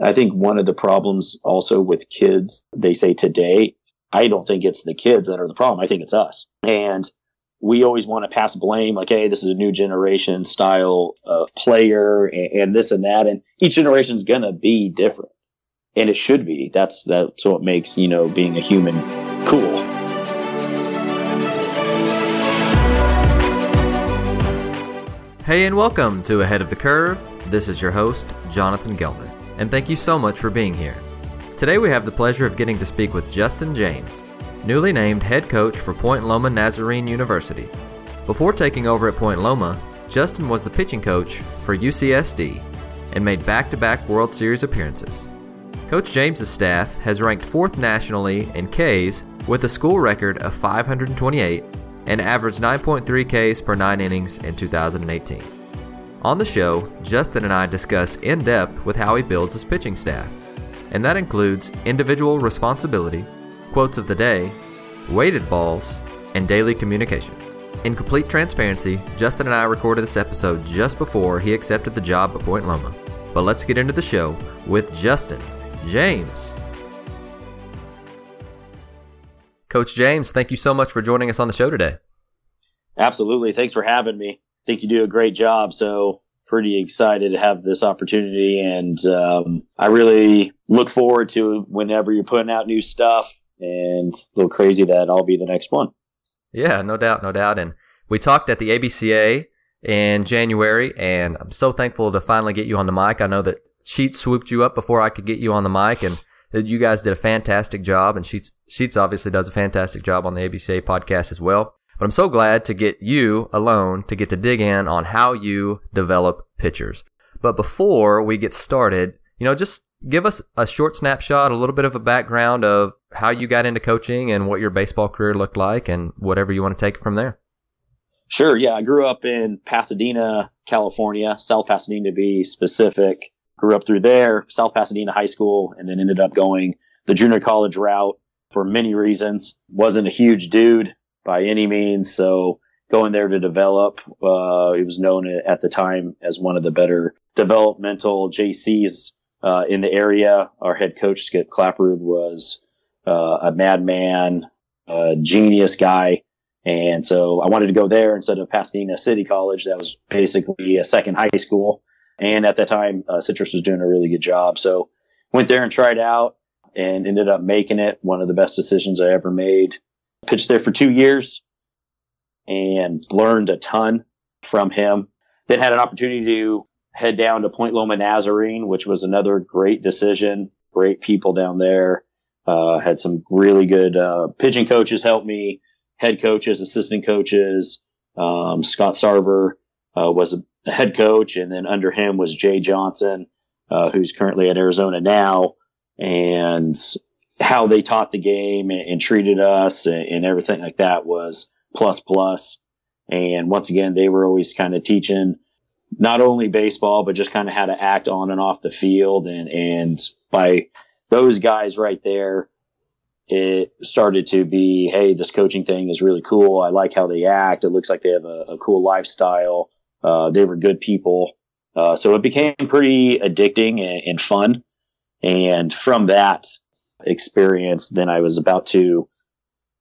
I think one of the problems also with kids, they say today, I don't think it's the kids that are the problem. I think it's us. And we always want to pass blame, like, hey, this is a new generation style of player and, and this and that. And each generation is going to be different. And it should be. That's, that's what makes, you know, being a human cool. Hey, and welcome to Ahead of the Curve. This is your host, Jonathan Gelner, and thank you so much for being here. Today we have the pleasure of getting to speak with Justin James, newly named head coach for Point Loma Nazarene University. Before taking over at Point Loma, Justin was the pitching coach for UCSD and made back to back World Series appearances. Coach James's staff has ranked fourth nationally in Ks with a school record of 528 and averaged 9.3 Ks per 9 innings in 2018. On the show, Justin and I discuss in depth with how he builds his pitching staff, and that includes individual responsibility, quotes of the day, weighted balls, and daily communication. In complete transparency, Justin and I recorded this episode just before he accepted the job at Point Loma. But let's get into the show with Justin James. Coach James, thank you so much for joining us on the show today. Absolutely. Thanks for having me. Think you do a great job. So, pretty excited to have this opportunity. And um, I really look forward to whenever you're putting out new stuff and a little crazy that I'll be the next one. Yeah, no doubt, no doubt. And we talked at the ABCA in January, and I'm so thankful to finally get you on the mic. I know that Sheets swooped you up before I could get you on the mic, and you guys did a fantastic job. And Sheets Sheets obviously does a fantastic job on the ABCA podcast as well. But I'm so glad to get you alone to get to dig in on how you develop pitchers. But before we get started, you know, just give us a short snapshot, a little bit of a background of how you got into coaching and what your baseball career looked like and whatever you want to take from there. Sure. Yeah. I grew up in Pasadena, California, South Pasadena to be specific. Grew up through there, South Pasadena High School, and then ended up going the junior college route for many reasons. Wasn't a huge dude by any means. So going there to develop, uh, it was known at the time as one of the better developmental JCs uh, in the area. Our head coach, Skip Clapperud, was uh, a madman, a genius guy. And so I wanted to go there instead of Pasadena City College. That was basically a second high school. And at that time, uh, Citrus was doing a really good job. So went there and tried out and ended up making it one of the best decisions I ever made. Pitched there for two years and learned a ton from him. Then had an opportunity to head down to Point Loma Nazarene, which was another great decision. Great people down there. Uh, had some really good uh, pitching coaches help me, head coaches, assistant coaches. Um, Scott Sarver uh, was a head coach, and then under him was Jay Johnson, uh, who's currently at Arizona now. And how they taught the game and, and treated us and, and, everything like that was plus plus. And once again, they were always kind of teaching not only baseball, but just kind of how to act on and off the field. And, and by those guys right there, it started to be, Hey, this coaching thing is really cool. I like how they act. It looks like they have a, a cool lifestyle. Uh, they were good people. Uh, so it became pretty addicting and, and fun. And from that, experience. Then I was about to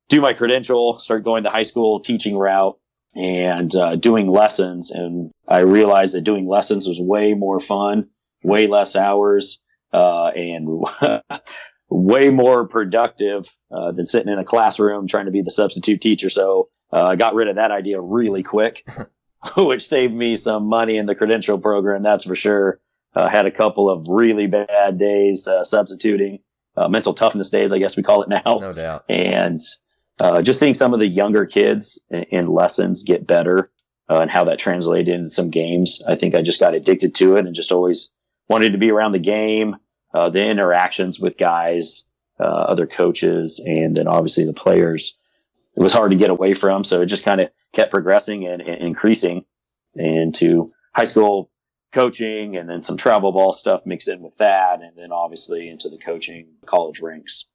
do my credential, start going the high school teaching route and uh, doing lessons. And I realized that doing lessons was way more fun, way less hours, uh, and way more productive uh, than sitting in a classroom trying to be the substitute teacher. So uh, I got rid of that idea really quick, which saved me some money in the credential program. That's for sure. Uh, had a couple of really bad days uh, substituting uh, mental toughness days, I guess we call it now. No doubt. And uh, just seeing some of the younger kids in, in lessons get better uh, and how that translated into some games. I think I just got addicted to it and just always wanted to be around the game, uh, the interactions with guys, uh, other coaches, and then obviously the players. It was hard to get away from, so it just kind of kept progressing and, and increasing into high school coaching and then some travel ball stuff mixed in with that. And then obviously into the coaching college ranks.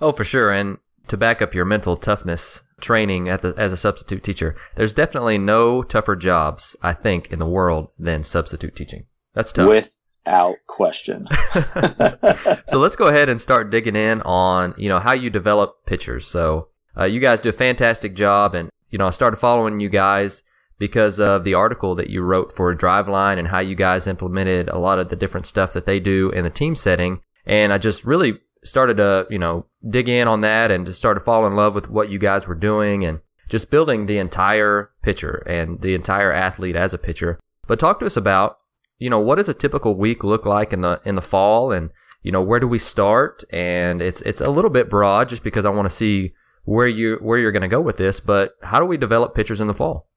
Oh, for sure. And to back up your mental toughness training the, as a substitute teacher, there's definitely no tougher jobs, I think, in the world than substitute teaching. That's tough. With, out question. so let's go ahead and start digging in on you know how you develop pitchers. So uh, you guys do a fantastic job, and you know I started following you guys because of the article that you wrote for Driveline and how you guys implemented a lot of the different stuff that they do in the team setting. And I just really started to you know dig in on that and just started fall in love with what you guys were doing and just building the entire pitcher and the entire athlete as a pitcher. But talk to us about you know, what does a typical week look like in the in the fall, and you know, where do we start? And it's it's a little bit broad, just because I want to see where you where you're going to go with this. But how do we develop pitchers in the fall?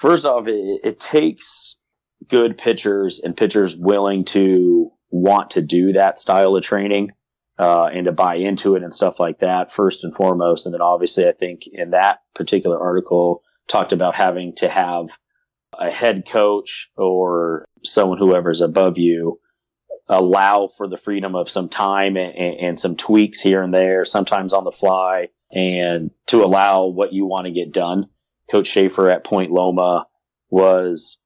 First off, it, it takes good pitchers and pitchers willing to want to do that style of training uh, and to buy into it and stuff like that first and foremost. And then obviously, I think in that particular article talked about having to have a head coach or someone whoever's above you allow for the freedom of some time and, and, some tweaks here and there, sometimes on the fly, and to allow what you want to get done. Coach Schaefer at Point Loma was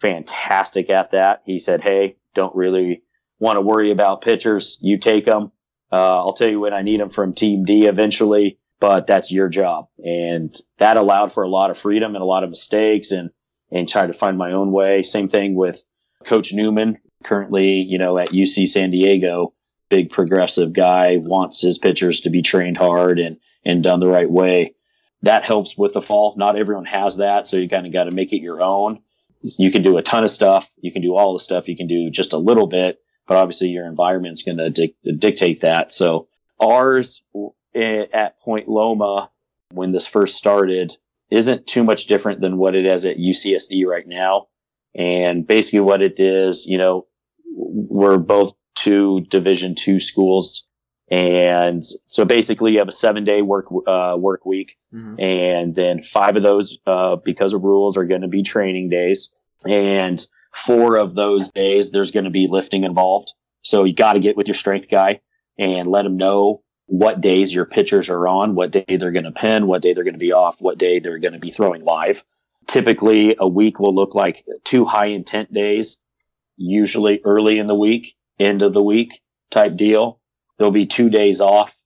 fantastic at that. He said, Hey, don't really want to worry about pitchers. You take them. Uh, I'll tell you when I need them from team D eventually, but that's your job. And that allowed for a lot of freedom and a lot of mistakes and and try to find my own way. Same thing with Coach Newman, currently, you know, at UC San Diego, big progressive guy, wants his pitchers to be trained hard and, and done the right way. That helps with the fall. Not everyone has that, so you kind of got to make it your own. You can do a ton of stuff. You can do all the stuff. You can do just a little bit, but obviously your environment's going to dic- dictate that. So ours eh, at Point Loma, when this first started, isn't too much different than what it is at UCSD right now. And basically what it is, you know, we're both two division two schools. And so basically you have a seven day work, uh, work week. Mm-hmm. And then five of those, uh, because of rules are going to be training days. And four of those days, there's going to be lifting involved. So you got to get with your strength guy and let him know what days your pitchers are on, what day they're going to pin, what day they're going to be off, what day they're going to be throwing live. Typically, a week will look like two high intent days, usually early in the week, end of the week type deal. There'll be two days off,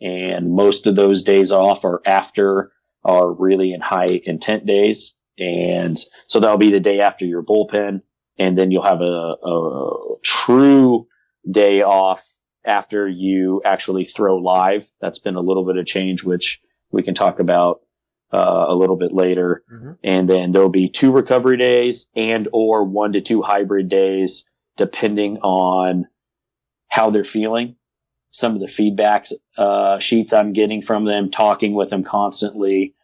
and most of those days off are after are really in high intent days. And so that'll be the day after your bullpen, and then you'll have a, a true day off after you actually throw live. That's been a little bit of change, which we can talk about uh, a little bit later. Mm-hmm. And then there'll be two recovery days and or one to two hybrid days, depending on how they're feeling. Some of the feedbacks uh, sheets I'm getting from them, talking with them constantly.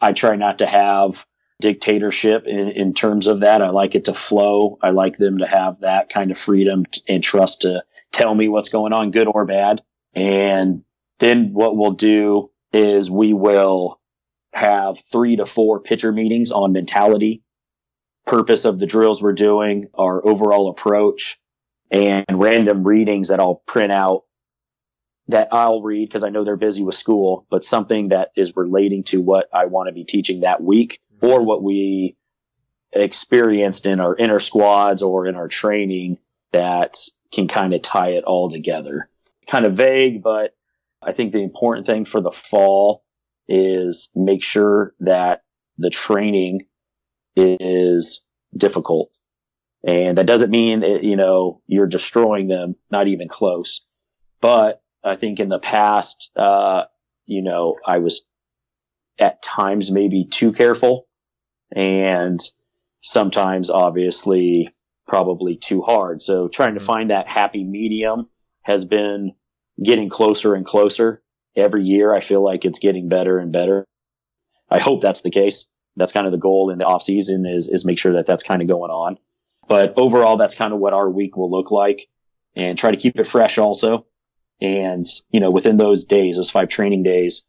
I try not to have dictatorship in, in terms of that. I like it to flow. I like them to have that kind of freedom and trust to tell me what's going on, good or bad. And then what we'll do is we will have three to four pitcher meetings on mentality, purpose of the drills we're doing, our overall approach, and random readings that I'll print out that I'll read because I know they're busy with school, but something that is relating to what I want to be teaching that week or mm-hmm. what we experienced in our inner squads or in our training that can kind of tie it all together. Kind of vague, but I think the important thing for the fall is make sure that the training is difficult. And that doesn't mean, it, you know, you're destroying them, not even close. But I think in the past, uh, you know, I was at times maybe too careful and sometimes obviously probably too hard. So trying to mm-hmm. find that happy medium has been getting closer and closer every year. I feel like it's getting better and better. I hope that's the case. That's kind of the goal in the off season is, is make sure that that's kind of going on. But overall, that's kind of what our week will look like and try to keep it fresh also. And, you know, within those days, those five training days,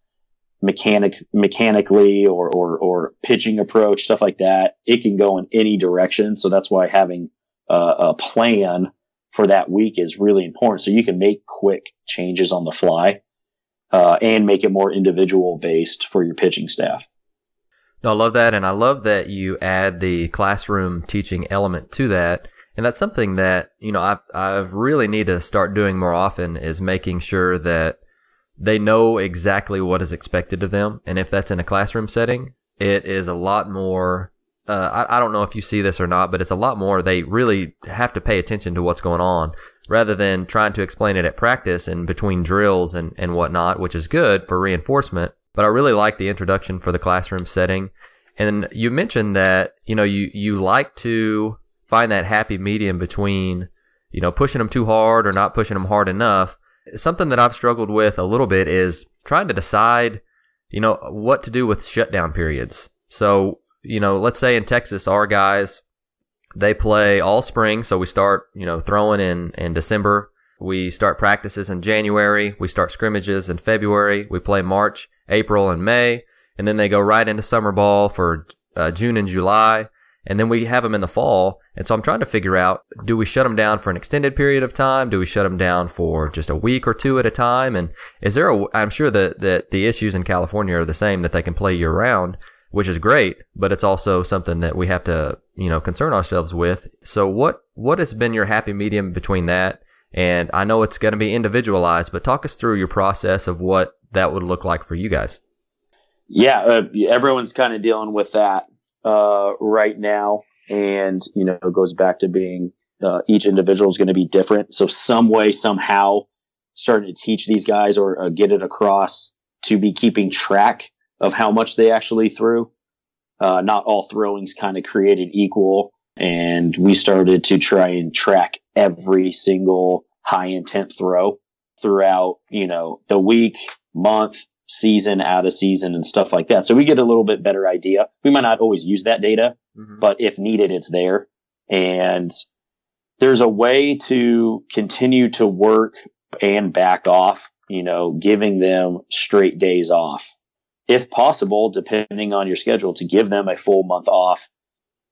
mechanic mechanically or, or, or pitching approach, stuff like that, it can go in any direction. So that's why having a plan for that week is really important. So you can make quick changes on the fly uh, and make it more individual based for your pitching staff. No, I love that, and I love that you add the classroom teaching element to that. And that's something that, you know, I've, I've really need to start doing more often is making sure that they know exactly what is expected of them. And if that's in a classroom setting, it is a lot more. Uh, I, I don't know if you see this or not, but it's a lot more. They really have to pay attention to what's going on rather than trying to explain it at practice and between drills and, and whatnot, which is good for reinforcement. But I really like the introduction for the classroom setting. And you mentioned that, you know, you, you like to find that happy medium between, you know, pushing them too hard or not pushing them hard enough something that I've struggled with a little bit is trying to decide, you know, what to do with shutdown periods. So, you know, let's say in Texas, our guys, they play all spring. So we start, you know, throwing in, in December. We start practices in January. We start scrimmages in February. We play March, April, and May. And then they go right into summer ball for uh, June and July and then we have them in the fall. And so I'm trying to figure out, do we shut them down for an extended period of time? Do we shut them down for just a week or two at a time? And is there a, I'm sure that, that the issues in California are the same, that they can play year round, which is great, but it's also something that we have to, you know, concern ourselves with. So what, what has been your happy medium between that? And I know it's going to be individualized, but talk us through your process of what that would look like for you guys. Yeah, uh, everyone's kind of dealing with that uh, right now, and you know, it goes back to being uh, each individual is going to be different. So some way, somehow, starting to teach these guys or uh, get it across to be keeping track of how much they actually threw. Uh, not all throwings kind of created equal, and we started to try and track every single high intent throw throughout, you know, the week, month, season out of season and stuff like that. So we get a little bit better idea. We might not always use that data, mm-hmm. but if needed, it's there. And there's a way to continue to work and back off, you know, giving them straight days off. If possible, depending on your schedule, to give them a full month off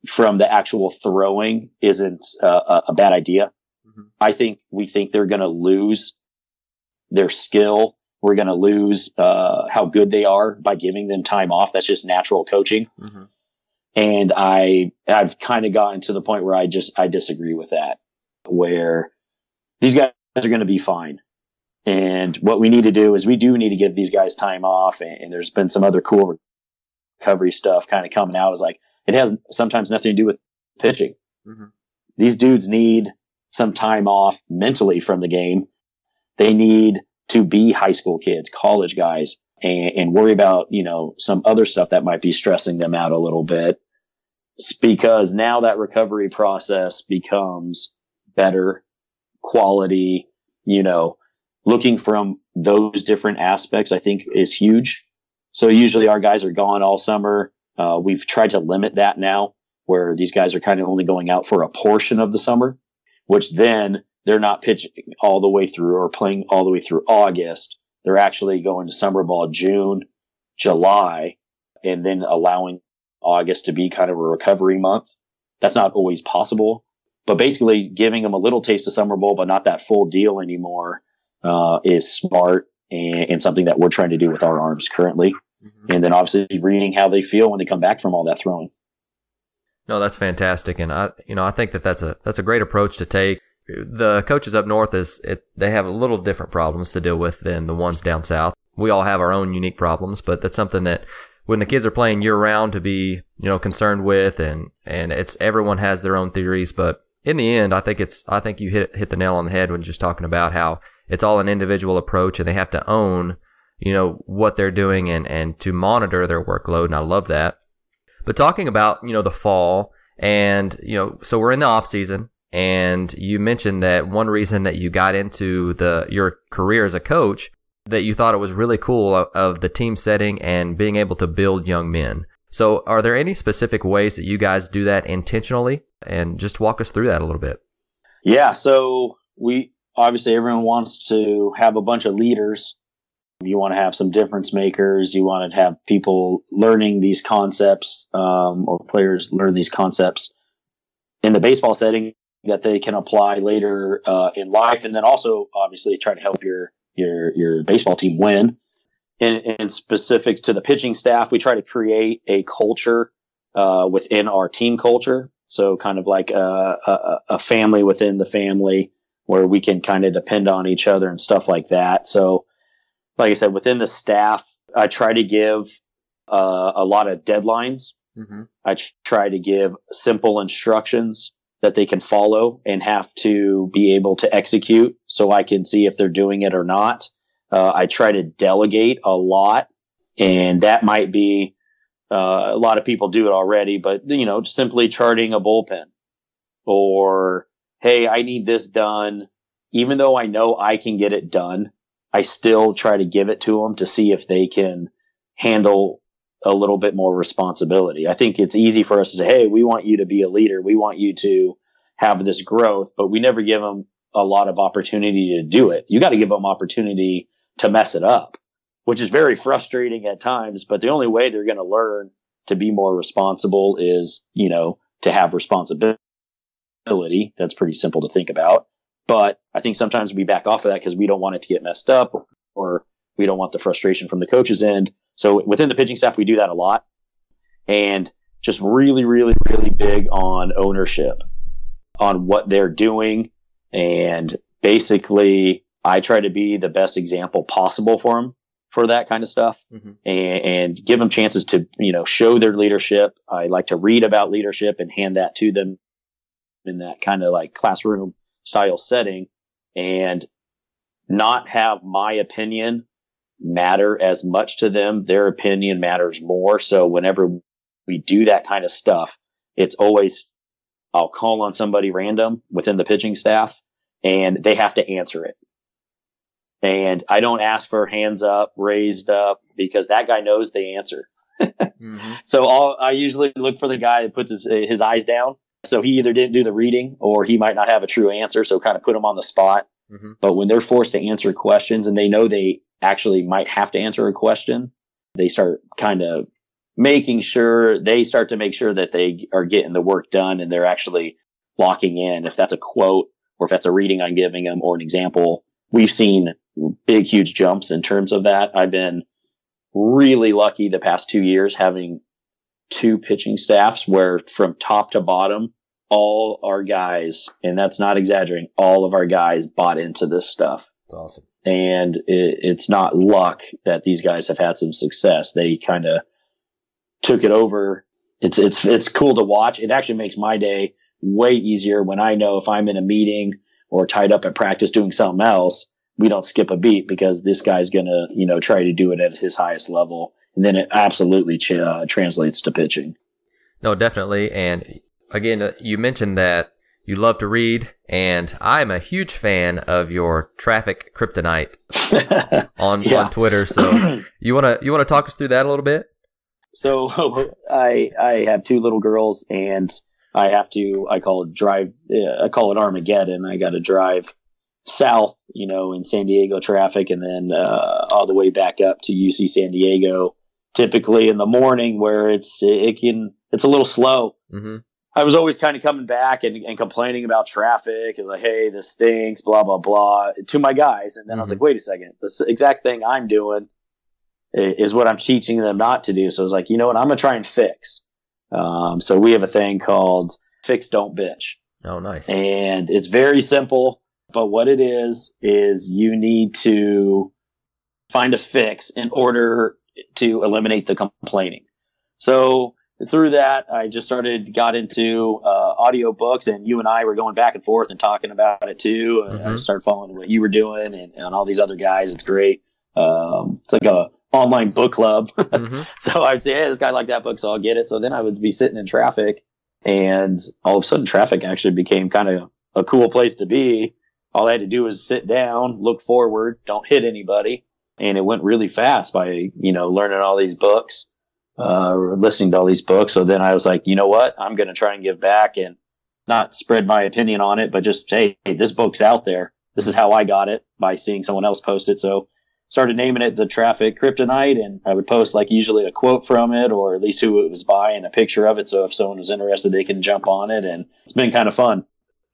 from the actual throwing isn't uh, a bad idea. Mm-hmm. I think we think they're going to lose their skill we're going to lose uh, how good they are by giving them time off. That's just natural coaching. Mm-hmm. And I, I've kind of gotten to the point where I just, I disagree with that, where these guys are going to be fine. And what we need to do is we do need to give these guys time off. And, and there's been some other cool recovery stuff kind of coming out. Is like, it has sometimes nothing to do with pitching. Mm-hmm. These dudes need some time off mentally from the game. They need to be high school kids, college guys, and, and worry about, you know, some other stuff that might be stressing them out a little bit. Because now that recovery process becomes better quality, you know, looking from those different aspects, I think is huge. So usually our guys are gone all summer. Uh, we've tried to limit that now where these guys are kind of only going out for a portion of the summer, which then they're not pitching all the way through or playing all the way through August. They're actually going to summer ball June, July, and then allowing August to be kind of a recovery month. That's not always possible, but basically giving them a little taste of summer ball, but not that full deal anymore, uh, is smart and, and, something that we're trying to do with our arms currently. Mm-hmm. And then obviously reading how they feel when they come back from all that throwing. No, that's fantastic, and I, you know, I think that that's a that's a great approach to take the coaches up north is it, they have a little different problems to deal with than the ones down south. We all have our own unique problems, but that's something that when the kids are playing year round to be, you know, concerned with and, and it's everyone has their own theories, but in the end, I think it's, I think you hit, hit the nail on the head when just talking about how it's all an individual approach and they have to own, you know, what they're doing and, and to monitor their workload. And I love that. But talking about, you know, the fall and, you know, so we're in the off season and you mentioned that one reason that you got into the your career as a coach that you thought it was really cool of, the team setting and being able to build young men. So, are there any specific ways that you guys do that intentionally? And just walk us through that a little bit. Yeah. So, we obviously everyone wants to have a bunch of leaders. You want to have some difference makers. You want to have people learning these concepts, um, or players learn these concepts. In the baseball setting, that they can apply later uh, in life, and then also obviously try to help your your your baseball team win. In, in specifics to the pitching staff, we try to create a culture uh, within our team culture So kind of like a, a, a family within the family where we can kind of depend on each other and stuff like that. So, like I said, within the staff, I try to give uh, a lot of deadlines. Mm-hmm. I try to give simple instructions that they can follow and have to be able to execute so I can see if they're doing it or not. Uh, I try to delegate a lot and that might be, uh, a lot of people do it already, but you know, simply charting a bullpen or, Hey, I need this done. Even though I know I can get it done, I still try to give it to them to see if they can handle a little bit more responsibility. I think it's easy for us to say, Hey, we want you to be a leader. We want you to have this growth, but we never give them a lot of opportunity to do it. You got to give them opportunity to mess it up, which is very frustrating at times. But the only way they're going to learn to be more responsible is, you know, to have responsibility. That's pretty simple to think about. But I think sometimes we back off of that because we don't want it to get messed up or we don't want the frustration from the coach's end. So within the pitching staff, we do that a lot and just really, really, really big on ownership on what they're doing. And basically, I try to be the best example possible for them for that kind of stuff mm-hmm. and, and, give them chances to, you know, show their leadership. I like to read about leadership and hand that to them in that kind of like classroom style setting and not have my opinion matter as much to them. Their opinion matters more. So whenever we do that kind of stuff, it's always, I'll call on somebody random within the pitching staff and they have to answer it. And I don't ask for hands up, raised up, because that guy knows the answer. mm-hmm. So all, I usually look for the guy that puts his, his eyes down. So he either didn't do the reading or he might not have a true answer. So kind of put him on the spot. Mm-hmm. But when they're forced to answer questions and they know they actually might have to answer a question, they start kind of making sure they start to make sure that they are getting the work done and they're actually locking in. If that's a quote or if that's a reading I'm giving them or an example, we've seen big, huge jumps in terms of that. I've been really lucky the past two years having two pitching staffs where from top to bottom, all our guys, and that's not exaggerating, all of our guys bought into this stuff. It's awesome and it, it's not luck that these guys have had some success. They kind of took it over. It's it's it's cool to watch. It actually makes my day way easier when I know if I'm in a meeting or tied up at practice doing something else, we don't skip a beat because this guy's gonna you know try to do it at his highest level, and then it absolutely ch- uh, translates to pitching. No, definitely. And again, uh, you mentioned that you love to read, and I'm a huge fan of your traffic kryptonite on yeah. on Twitter. So you wanna you wanna talk us through that a little bit? So I I have two little girls, and I have to I call it drive uh, I call it Armageddon. I got to drive south, you know, in San Diego traffic, and then uh, all the way back up to UC San Diego. Typically in the morning, where it's it can it's a little slow. Mm-hmm. I was always kind of coming back and, and complaining about traffic as like, hey, this stinks, blah, blah, blah, to my guys. And then mm-hmm. I was like, mm-hmm. wait a second, the exact thing I'm doing is what I'm teaching them not to do. So I was like, you know what, I'm going to try and fix. Um, so we have a thing called fix, don't bitch. Oh, nice. And it's very simple, but what it is, is you need to find a fix in order to eliminate the complaining. So through that, I just started, got into uh, audio books, and you and I were going back and forth and talking about it too. Mm-hmm. I started following what you were doing and, and all these other guys. It's great. Um, it's like a online book club. mm-hmm. So I'd say, hey, this guy liked that book, so I'll get it. So then I would be sitting in traffic, and all of a sudden, traffic actually became kind of a cool place to be. All I had to do was sit down, look forward, don't hit anybody, and it went really fast by you know learning all these books uh, listening to all these books. So then I was like, you know what? I'm going to try and give back and not spread my opinion on it, but just say, hey, this book's out there. This is how I got it by seeing someone else post it. So started naming it the traffic kryptonite and I would post like usually a quote from it or at least who it was by and a picture of it. So if someone was interested, they can jump on it and it's been kind of fun.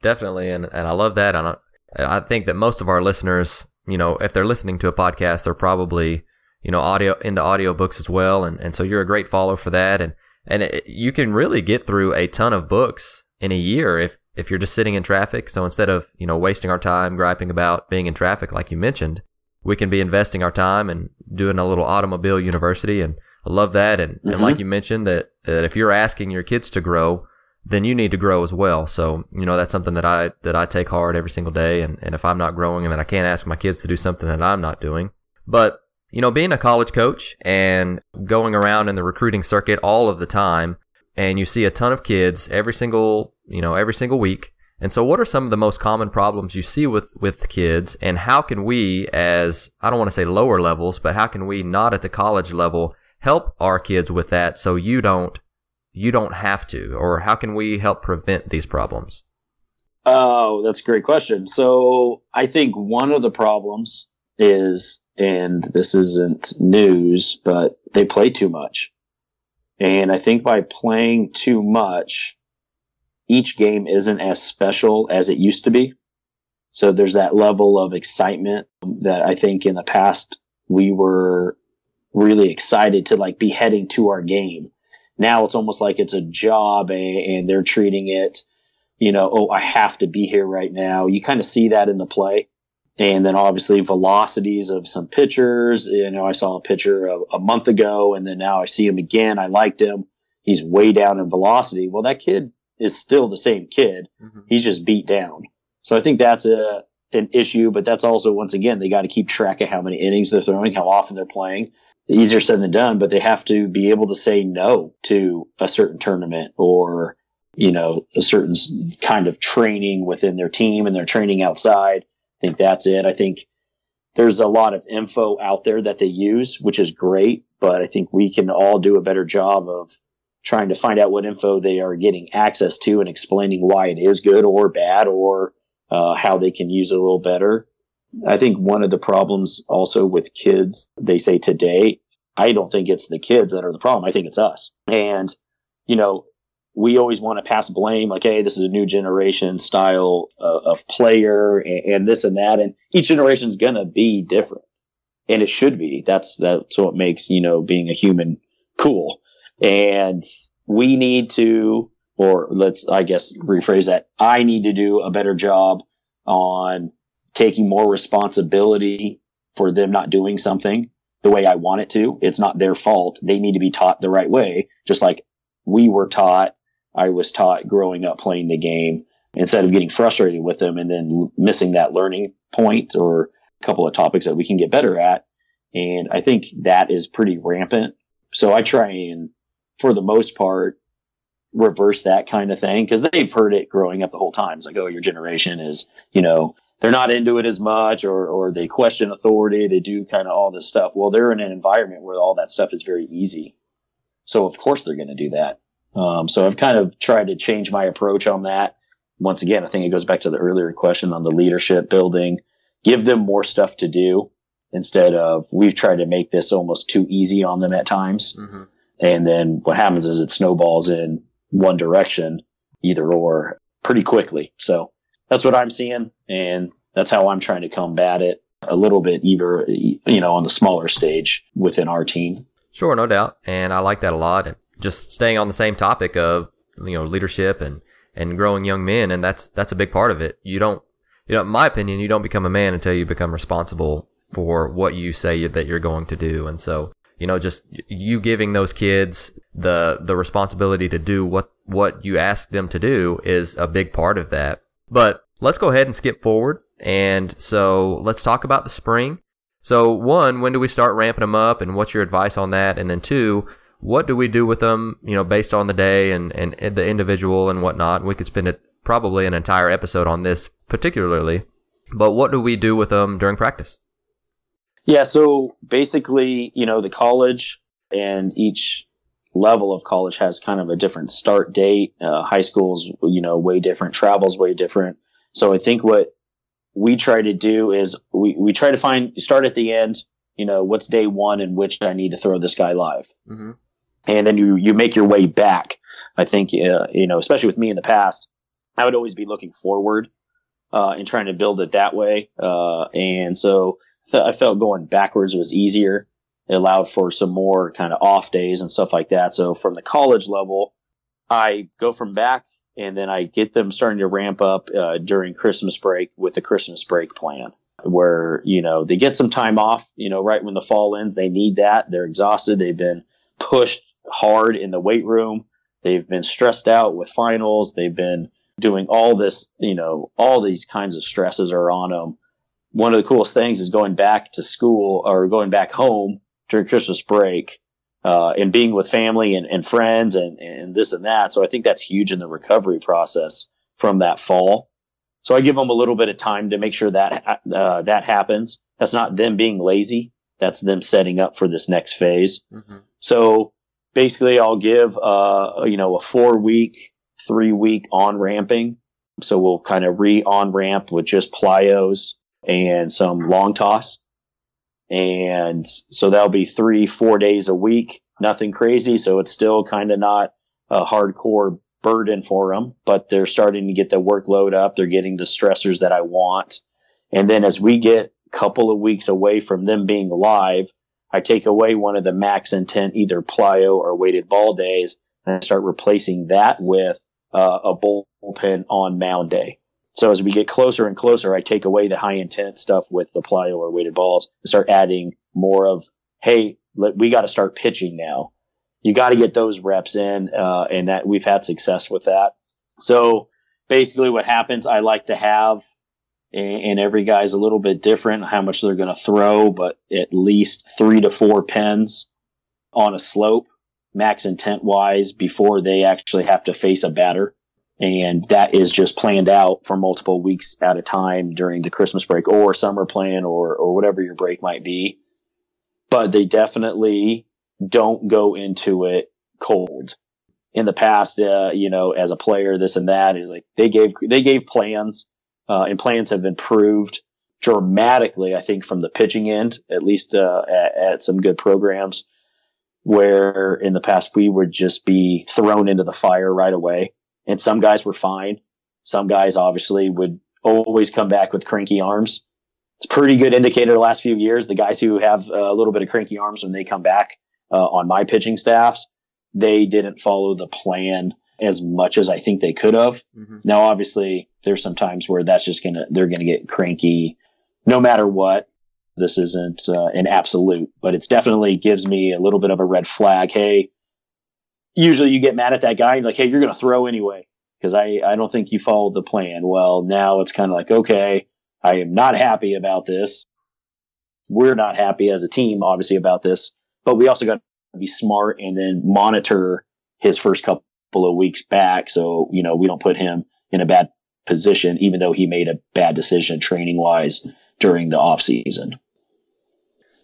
Definitely. And, and I love that. And I, I think that most of our listeners, you know, if they're listening to a podcast, they're probably you know, audio into audiobooks as well. And, and so you're a great follow for that. And, And it, you can really get through a ton of books in a year if, if you're just sitting in traffic. So instead of, you know, wasting our time griping about being in traffic, like you mentioned, we can be investing our time and doing a little automobile university. And I love that. And, mm-hmm. and like you mentioned that, that if you're asking your kids to grow, then you need to grow as well. So, you know, that's something that I, that I take hard every single day. And, and if I'm not growing and then I can't ask my kids to do something that I'm not doing, but you know, being a college coach and going around in the recruiting circuit all of the time, and you see a ton of kids every single, you know, every single week. And so what are some of the most common problems you see with, with kids and how can we as, I don't want to say lower levels, but how can we not at the college level help our kids with that so you don't, you don't have to, or how can we help prevent these problems? Oh, that's a great question. So I think one of the problems is and this isn't news, but they play too much. And I think by playing too much, each game isn't as special as it used to be. So there's that level of excitement that I think in the past we were really excited to like be heading to our game. Now it's almost like it's a job and they're treating it, you know, oh, I have to be here right now. You kind of see that in the play and then obviously velocities of some pitchers. You know, I saw a pitcher a, a, month ago, and then now I see him again. I liked him. He's way down in velocity. Well, that kid is still the same kid. Mm-hmm. He's just beat down. So I think that's a an issue, but that's also once again they got to keep track of how many innings they're throwing, how often they're playing. Easier said than done, but they have to be able to say no to a certain tournament or you know a certain kind of training within their team and their training outside think that's it. I think there's a lot of info out there that they use, which is great, but I think we can all do a better job of trying to find out what info they are getting access to and explaining why it is good or bad or uh, how they can use it a little better. I think one of the problems also with kids, they say today, I don't think it's the kids that are the problem. I think it's us. And, you know, we always want to pass blame like hey this is a new generation style uh, of player and, and, this and that and each generation is going to be different. And it should be. That's that's what makes you know being a human cool. And we need to or let's i guess rephrase that. I need to do a better job on taking more responsibility for them not doing something the way i want it to. It's not their fault. They need to be taught the right way just like we were taught I was taught growing up playing the game instead of getting frustrated with them and then missing that learning point or a couple of topics that we can get better at. And I think that is pretty rampant. So I try and, for the most part, reverse that kind of thing because they've heard it growing up the whole time. It's like, oh, your generation is, you know, they're not into it as much or, or they question authority. They do kind of all this stuff. Well, they're in an environment where all that stuff is very easy. So of course they're going to do that. Um, so I've kind of tried to change my approach on that. Once again, I think it goes back to the earlier question on the leadership building. Give them more stuff to do instead of we've tried to make this almost too easy on them at times. Mm-hmm. And then what happens is it snowballs in one direction, either or, pretty quickly. So that's what I'm seeing, and that's how I'm trying to combat it a little bit, either you know, on the smaller stage within our team. Sure, no doubt, and I like that a lot. And just staying on the same topic of you know leadership and and growing young men, and that's that's a big part of it. You don't, you know, in my opinion, you don't become a man until you become responsible for what you say that you're going to do, and so you know, just you giving those kids the the responsibility to do what what you ask them to do is a big part of that. But let's go ahead and skip forward, and so let's talk about the spring. So one, when do we start ramping them up, and what's your advice on that? And then two, what do we do with them, you know, based on the day and, and, and the individual and whatnot. We could spend it probably an entire episode on this particularly, but what do we do with them during practice? Yeah, so basically, you know, the college and each level of college has kind of a different start date. Uh, high school's, you know, way different. Travel's way different. So I think what we try to do is we, we try to find start at the end. You know, what's day one in which I need to throw this guy live. Mm-hmm and then you you make your way back. I think uh, you know, especially with me in the past, I would always be looking forward uh, and trying to build it that way. Uh, and so I felt going backwards was easier. It allowed for some more kind of off days and stuff like that. So from the college level, I go from back and then I get them starting to ramp up uh, during Christmas break with the Christmas break plan, where you know they get some time off. You know, right when the fall ends, they need that. They're exhausted. They've been pushed hard in the weight room. They've been stressed out with finals. They've been doing all this. You know, all these kinds of stresses are on them. One of the coolest things is going back to school or going back home during Christmas break uh, and being with family and, and friends and, and this and that. So I think that's huge in the recovery process from that fall. So I give them a little bit of time to make sure that uh, that happens. That's not them being lazy. That's them setting up for this next phase. Mm-hmm. So basically, I'll give uh, you know a four week, three week on ramping. So we'll kind of re on ramp with just plyos and some long toss. And so that'll be three, four days a week. Nothing crazy. So it's still kind of not a hardcore burden for them, but they're starting to get the workload up. They're getting the stressors that I want. And then as we get a couple of weeks away from them being live, I take away one of the max intent, either plyo or weighted ball days, and I start replacing that with uh, a bullpen on mound day. So as we get closer and closer, I take away the high intent stuff with the plyo or weighted balls and start adding more of, hey, we got to start pitching now. You got to get those reps in, uh, and that we've had success with that. So basically, what happens, I like to have, and, every guy's a little bit different how much they're going to throw, but at least three to four pens on a slope, max intent wise, before they actually have to face a batter and that is just planned out for multiple weeks at a time during the Christmas break or summer plan or or whatever your break might be. But they definitely don't go into it cold. In the past, uh, you know, as a player, this and that, like they gave they gave plans, uh, and plans have improved dramatically. I think from the pitching end, at least uh, at, at some good programs, where in the past we would just be thrown into the fire right away and some guys were fine. Some guys obviously would always come back with cranky arms. It's a pretty good indicator the last few years. The guys who have a little bit of cranky arms when they come back uh, on my pitching staffs, they didn't follow the plan as much as I think they could have. Mm-hmm. Now, obviously, there's some times where that's just gonna they're gonna get cranky, no matter what. This isn't uh, an absolute, but it's definitely gives me a little bit of a red flag. Hey, usually you get mad at that guy and like, hey, you're going to throw anyway because I, I don't think you followed the plan. Well, now it's kind of like, okay, I am not happy about this. We're not happy as a team, obviously, about this, but we also got to be smart and then monitor his first couple of weeks back. So, you know, we don't put him in a bad position, even though he made a bad decision training wise during the off season.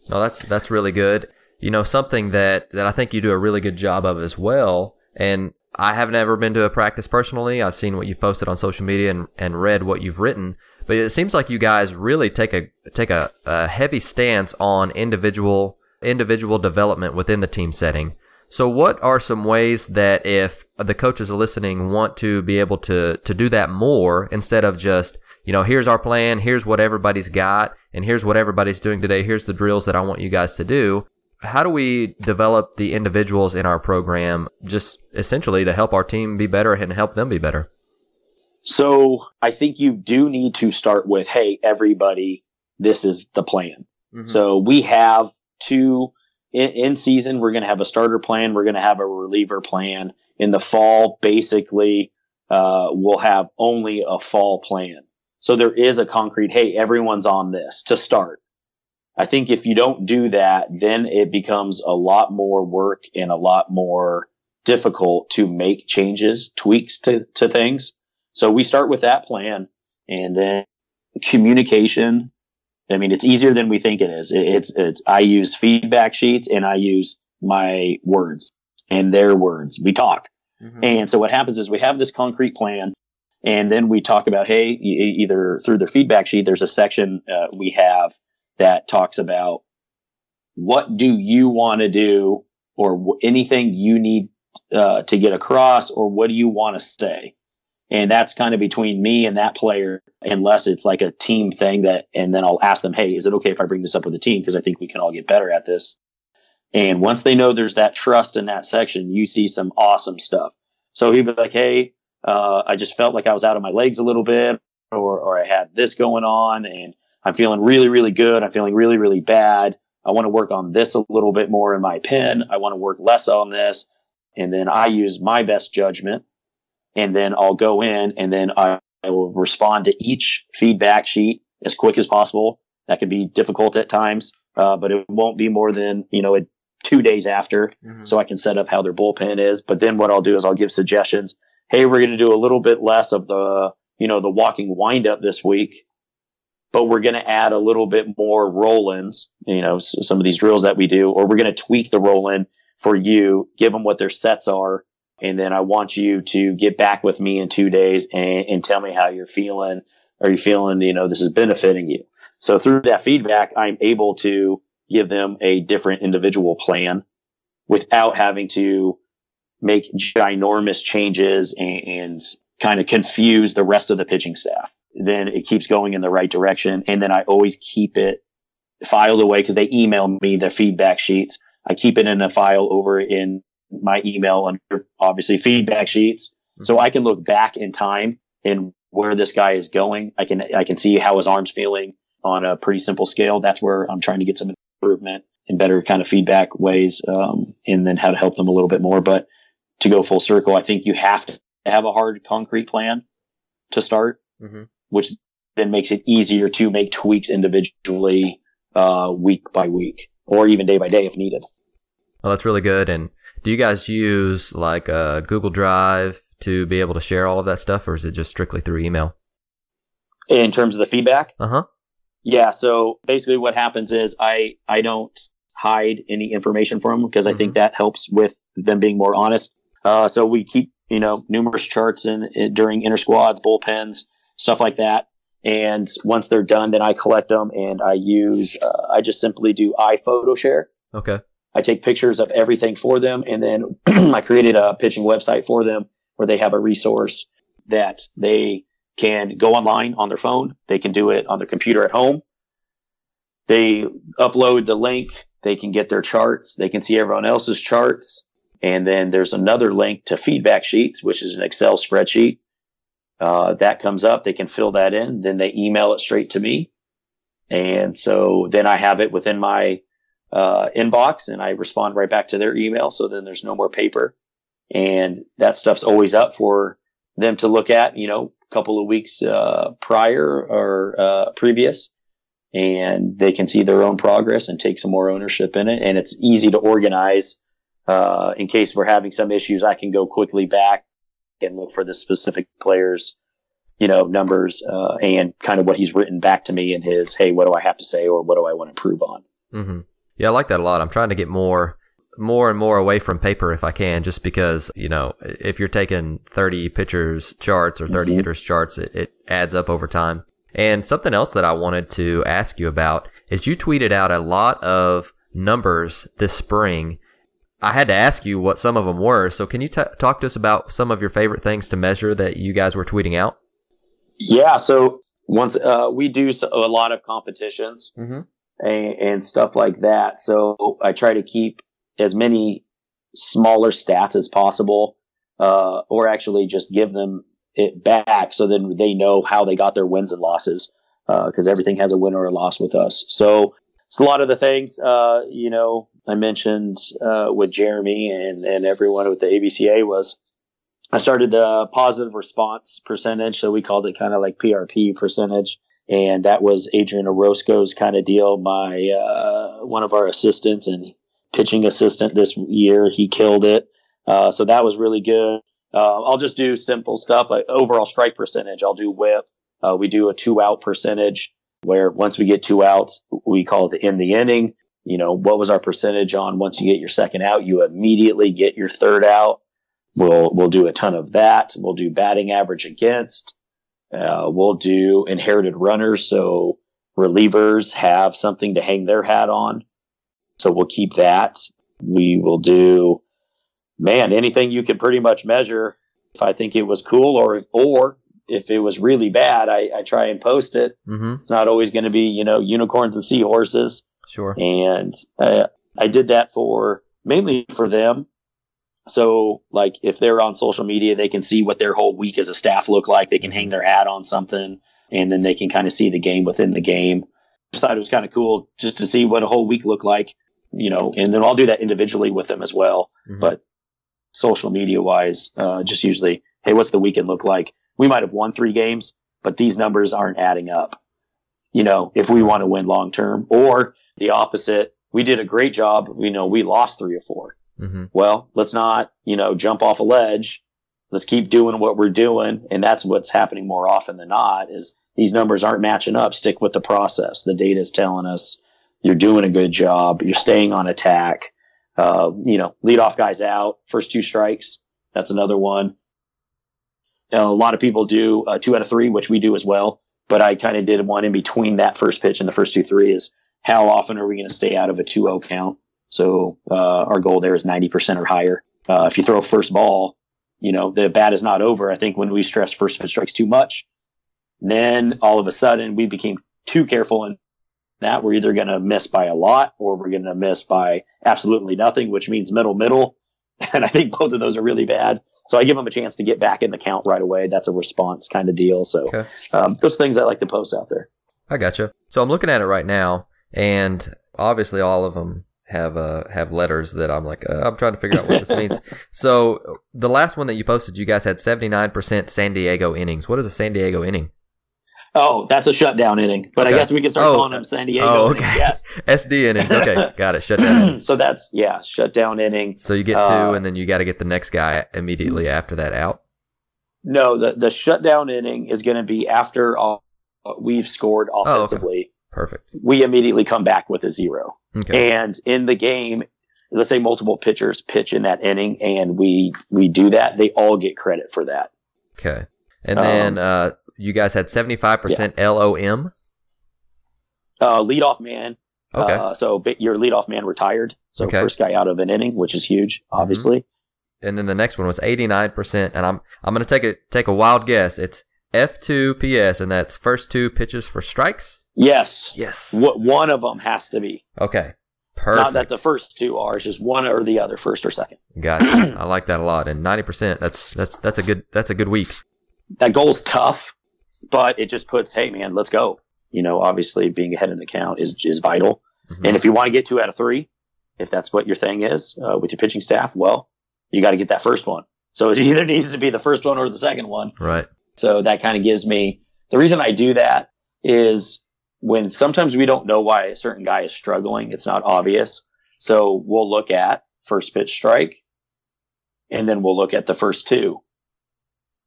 No, that's, that's really good you know, something that, that I think you do a really good job of as well. And I have never been to a practice personally. I've seen what you've posted on social media and, and read what you've written, but it seems like you guys really take a, take a, a heavy stance on individual, individual development within the team setting. So what are some ways that if the coaches are listening want to be able to, to do that more instead of just, you know, here's our plan, here's what everybody's got, and here's what everybody's doing today, here's the drills that I want you guys to do how do we develop the individuals in our program just essentially to help our team be better and help them be better? So I think you do need to start with, hey, everybody, this is the plan. Mm-hmm. So we have two in, in season. We're going to have a starter plan. We're going to have a reliever plan. In the fall, basically, uh, we'll have only a fall plan. So there is a concrete, hey, everyone's on this to start. I think if you don't do that, then it becomes a lot more work and a lot more difficult to make changes, tweaks to, to things. So we start with that plan and then communication. I mean, it's easier than we think it is. It's, it's, I use feedback sheets and I use my words and their words. We talk. Mm-hmm. And so what happens is we have this concrete plan and then we talk about, hey, either through their feedback sheet, there's a section uh, we have that talks about what do you want to do or w- anything you need uh, to get across or what do you want to say and that's kind of between me and that player unless it's like a team thing that and then i'll ask them hey is it okay if i bring this up with the team because i think we can all get better at this And once they know there's that trust in that section, you see some awesome stuff. So he'd be like, Hey, uh, I just felt like I was out of my legs a little bit or, or I had this going on and I'm feeling really, really good. I'm feeling really, really bad. I want to work on this a little bit more in my pen. I want to work less on this. And then I use my best judgment and then I'll go in and then I, I will respond to each feedback sheet as quick as possible. That can be difficult at times, uh, but it won't be more than, you know, two days after. Mm-hmm. So I can set up how their bullpen is. But then what I'll do is I'll give suggestions. Hey, we're going to do a little bit less of the, you know, the walking windup this week, but we're going to add a little bit more roll-ins, you know, some of these drills that we do, or we're going to tweak the roll-in for you, give them what their sets are. And then I want you to get back with me in two days and, and tell me how you're feeling. Are you feeling, you know, this is benefiting you? So through that feedback, I'm able to give them a different individual plan without having to make ginormous changes and, and kind of confuse the rest of the pitching staff. Then it keeps going in the right direction. And then I always keep it filed away because they email me their feedback sheets. I keep it in a file over in my email under obviously feedback sheets. Mm-hmm. So I can look back in time and where this guy is going. I can, I can see how his arm's feeling on a pretty simple scale. That's where I'm trying to get some improvement and better kind of feedback ways. Um, and then how to help them a little bit more. But to go full circle, I think you have to have a hard concrete plan to start, mm-hmm. which then makes it easier to make tweaks individually, uh, week by week or even day by day if needed. Well, that's really good. And do you guys use like a uh, Google Drive to be able to share all of that stuff, or is it just strictly through email? In terms of the feedback? Uh huh. Yeah. So basically, what happens is I I don't hide any information from them because I mm-hmm. think that helps with them being more honest. Uh, so we keep you know numerous charts in, in during inter squads, bullpens, stuff like that. And once they're done, then I collect them and I use uh, I just simply do iPhoto share. Okay. I take pictures of everything for them, and then I created a pitching website for them where they have a resource that they can go online on their phone. They can do it on their computer at home. They upload the link. They can get their charts. They can see everyone else's charts. And then there's another link to feedback sheets, which is an Excel spreadsheet. Uh, that comes up. They can fill that in. Then they email it straight to me. And so then I have it within my uh, inbox and I respond right back to their email. So then there's no more paper and that stuff's always up for them to look at, you know, a couple of weeks, uh, prior or, uh, previous and they can see their own progress and take some more ownership in it. And it's easy to organize. Uh, in case we're having some issues, I can go quickly back and look for the specific players, you know, numbers, uh, and kind of what he's written back to me in his, Hey, what do I have to say or what do I want to improve on? Mm-hmm. Yeah, I like that a lot. I'm trying to get more more and more away from paper if I can, just because, you know, if you're taking 30 pitchers charts or 30 mm-hmm. hitters charts, it, it adds up over time. And something else that I wanted to ask you about is you tweeted out a lot of numbers this spring. I had to ask you what some of them were. So can you t- talk to us about some of your favorite things to measure that you guys were tweeting out? Yeah. So once uh, we do a lot of competitions, mm-hmm and, and stuff like that. So I try to keep as many smaller stats as possible, uh, or actually just give them it back so then they know how they got their wins and losses. Because uh, everything has a win or a loss with us. So it's a lot of the things, uh, you know, I mentioned uh, with Jeremy and, and everyone with the ABCA was I started the positive response percentage. So we called it kind of like PRP percentage and that was Adrian Orozco's kind of deal. My uh, one of our assistants and pitching assistant this year, he killed it. Uh, so that was really good. Uh, I'll just do simple stuff like overall strike percentage. I'll do whip. Uh, we do a two out percentage where once we get two outs, we call it the end the inning. You know, what was our percentage on once you get your second out? You immediately get your third out. We'll, we'll do a ton of that. We'll do batting average against. Uh, we'll do inherited runners. So relievers have something to hang their hat on. So we'll keep that. We will do, man, anything you can pretty much measure. If I think it was cool or, or if it was really bad, I, I try and post it. Mm-hmm. It's not always going to be, you know, unicorns and seahorses. Sure. And uh, I did that for mainly for them. So, like, if they're on social media, they can see what their whole week as a staff look like. They can hang their hat on something, and then they can kind of see the game within the game. Just thought it was kind of cool just to see what a whole week looked like, you know. And then I'll do that individually with them as well. Mhm. But social media wise, uh, just usually, hey, what's the weekend look like? We might have won three games, but these numbers aren't adding up. You know, if we want to win long term, or the opposite, we did a great job. You know, we lost three or four. Hmm Well, let's not, you know, jump off a ledge. Let's keep doing what we're doing. And that's what's happening more often than not is these numbers aren't matching up. Stick with the process. The data is telling us you're doing a good job. You're staying on attack. Uh, you know, lead off guys out, first two strikes. That's another one. Now, a lot of people do uh, two out of three, which we do as well. But I kind of did one in between that first pitch and the first two three is how often are we going to stay out of a 2-0 count? So uh, our goal there is 90% or higher. Uh, if you throw a first ball, you know, the bat is not over. I think when we stress first pitch strikes too much, then all of a sudden we became too careful and that we're either going to miss by a lot or we're going to miss by absolutely nothing, which means middle, middle. And I think both of those are really bad. So I give them a chance to get back in the count right away. That's a response kind of deal. So Okay. um, those things I like to post out there. I gotcha. So I'm looking at it right now, and obviously all of them have uh have letters that I'm like uh, I'm trying to figure out what this means. So the last one that you posted, you guys had 79% San Diego innings. What is a San Diego inning? Oh, that's a shutdown inning. But Okay. I guess we can start Oh, calling them San Diego. oh, innings, okay. Yes. SD innings. Okay, got it. Shut down. so that's yeah, shutdown inning. So you get two, Uh, and then you got to get the next guy immediately after that out. No, the the shutdown inning is going to be after all, we've scored okay. Perfect. We immediately come back with a zero. Okay. And in the game, let's say multiple pitchers pitch in that inning, and we we do that. They all get credit for that. Okay. And then Um, uh, you guys had 75% LOM. Uh, leadoff man. Okay. Uh, so your leadoff man retired. So Okay. Mm-hmm. first guy out of an inning, which is huge, obviously. and then the next one was 89% and I'm I'm going to take a take a wild guess. It's F2PS and that's first two pitches for strikes? Yes. Yes. What one of them has to be. Okay. It's not that the first two are. It's just one or the other, first or second. Gotcha. I like that a lot. And 90%, that's that's that's a good that's a good week. that goal's tough, but it just puts, hey man, let's go. You know, obviously being ahead in the count is is vital. Mhm. And if you want to get two out of three, if that's what your thing is uh, with your pitching staff, well, you got to get that first one. So it either needs to be the first one or the second one. Right. So that kind of gives me the reason I do that is when sometimes we don't know why a certain guy is struggling, it's not obvious. So we'll look at first pitch strike and then we'll look at the first two.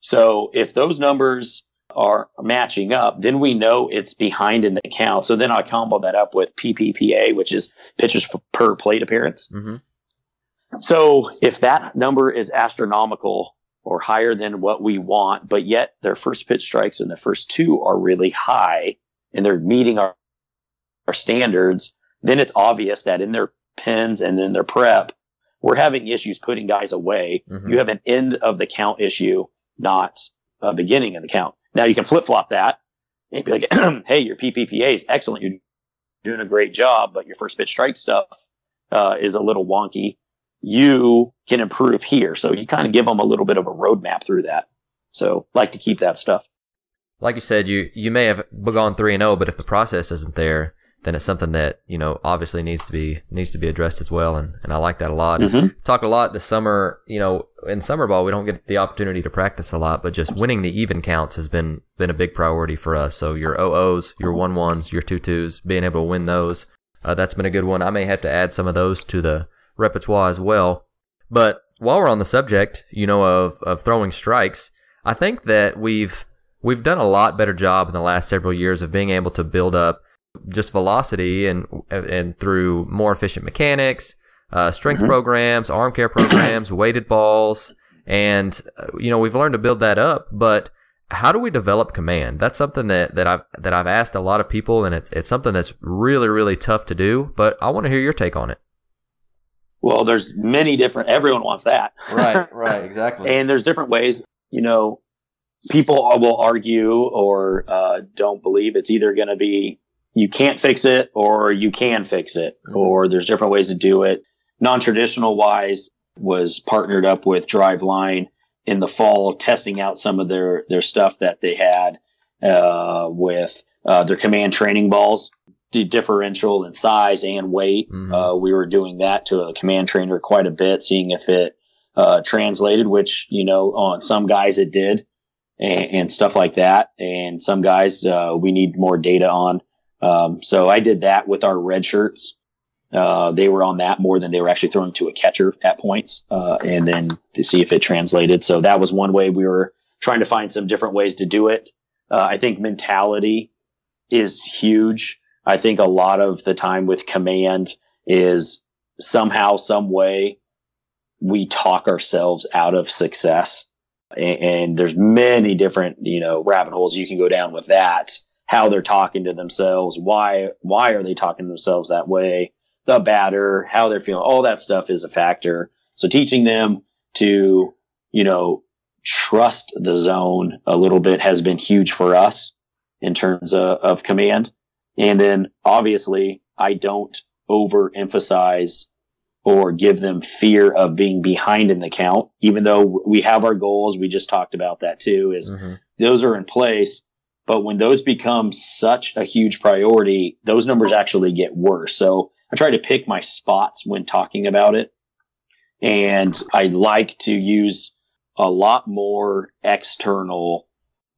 So if those numbers are matching up, then we know it's behind in the count. So then I combo that up with PPPA, which is pitches per plate appearance. Mhm. So if that number is astronomical or higher than what we want, but yet their first pitch strikes and the first two are really high and they're meeting our, our standards, then it's obvious that in their pins and in their prep, we're having issues putting guys away. Mhm. You have an end of the count issue, not a beginning of the count. Now you can flip flop that and be like, hey, your PPPA is excellent. You're doing a great job, but your first pitch strike stuff uh, is a little wonky. You can improve here. So you kind of give them a little bit of a roadmap through that. So like to keep that stuff. Like you said, you you may have gone 3 and 0, but if the process isn't there, then it's something that, you know, obviously needs to be needs to be addressed as well and and I like that a lot. Mhm. talk a lot this summer. You know, in summer ball, we don't get the opportunity to practice a lot, but just winning the even counts has been been a big priority for us. So your OOs, your one ones, your two twos, being able to win those, uh, that's been a good one. I may have to add some of those to the repertoire as well. But while we're on the subject, you know, of of throwing strikes, I think that we've we've done a lot better job in the last several years of being able to build up just velocity and and through more efficient mechanics, uh, strength Mhm. programs, arm care programs, weighted balls, and uh, you know we've learned to build that up. But how do we develop command? That's something that, that I've that I've asked a lot of people, and it's it's something that's really really tough to do. But I want to hear your take on it. Well, there's many different, everyone wants that. Right. Right, exactly. and there's different ways, you know, people will argue or uh, don't believe it's either going to be you can't fix it or you can fix it, mm-hmm. or there's different ways to do it. Non traditional wise was partnered up with Driveline in the fall, testing out some of their, their stuff that they had uh, with uh, their command training balls, the differential in size and weight. Mm-hmm. Uh, we were doing that to a command trainer quite a bit, seeing if it uh, translated, which, you know, on some guys it did and, and stuff like that. And some guys uh, we need more data on. Um, so I did that with our red shirts. Uh, they were on that more than they were actually throwing to a catcher at points, uh, and then to see if it translated. So that was one way we were trying to find some different ways to do it. Uh, I think mentality is huge. I think a lot of the time with command is somehow, some way, we talk ourselves out of success. And, there's many different, you know, rabbit holes you can go down with that. How they're talking to themselves, why why are they talking to themselves that way? The batter, how they're feeling, all that stuff is a factor. So teaching them to, you know, trust the zone a little bit has been huge for us in terms of, of command. And then obviously I don't overemphasize or give them fear of being behind in the count, even though we have our goals. We just talked about that too, is mm-hmm. those are in place. But when those become such a huge priority, those numbers actually get worse. So I try to pick my spots when talking about it. And I like to use a lot more external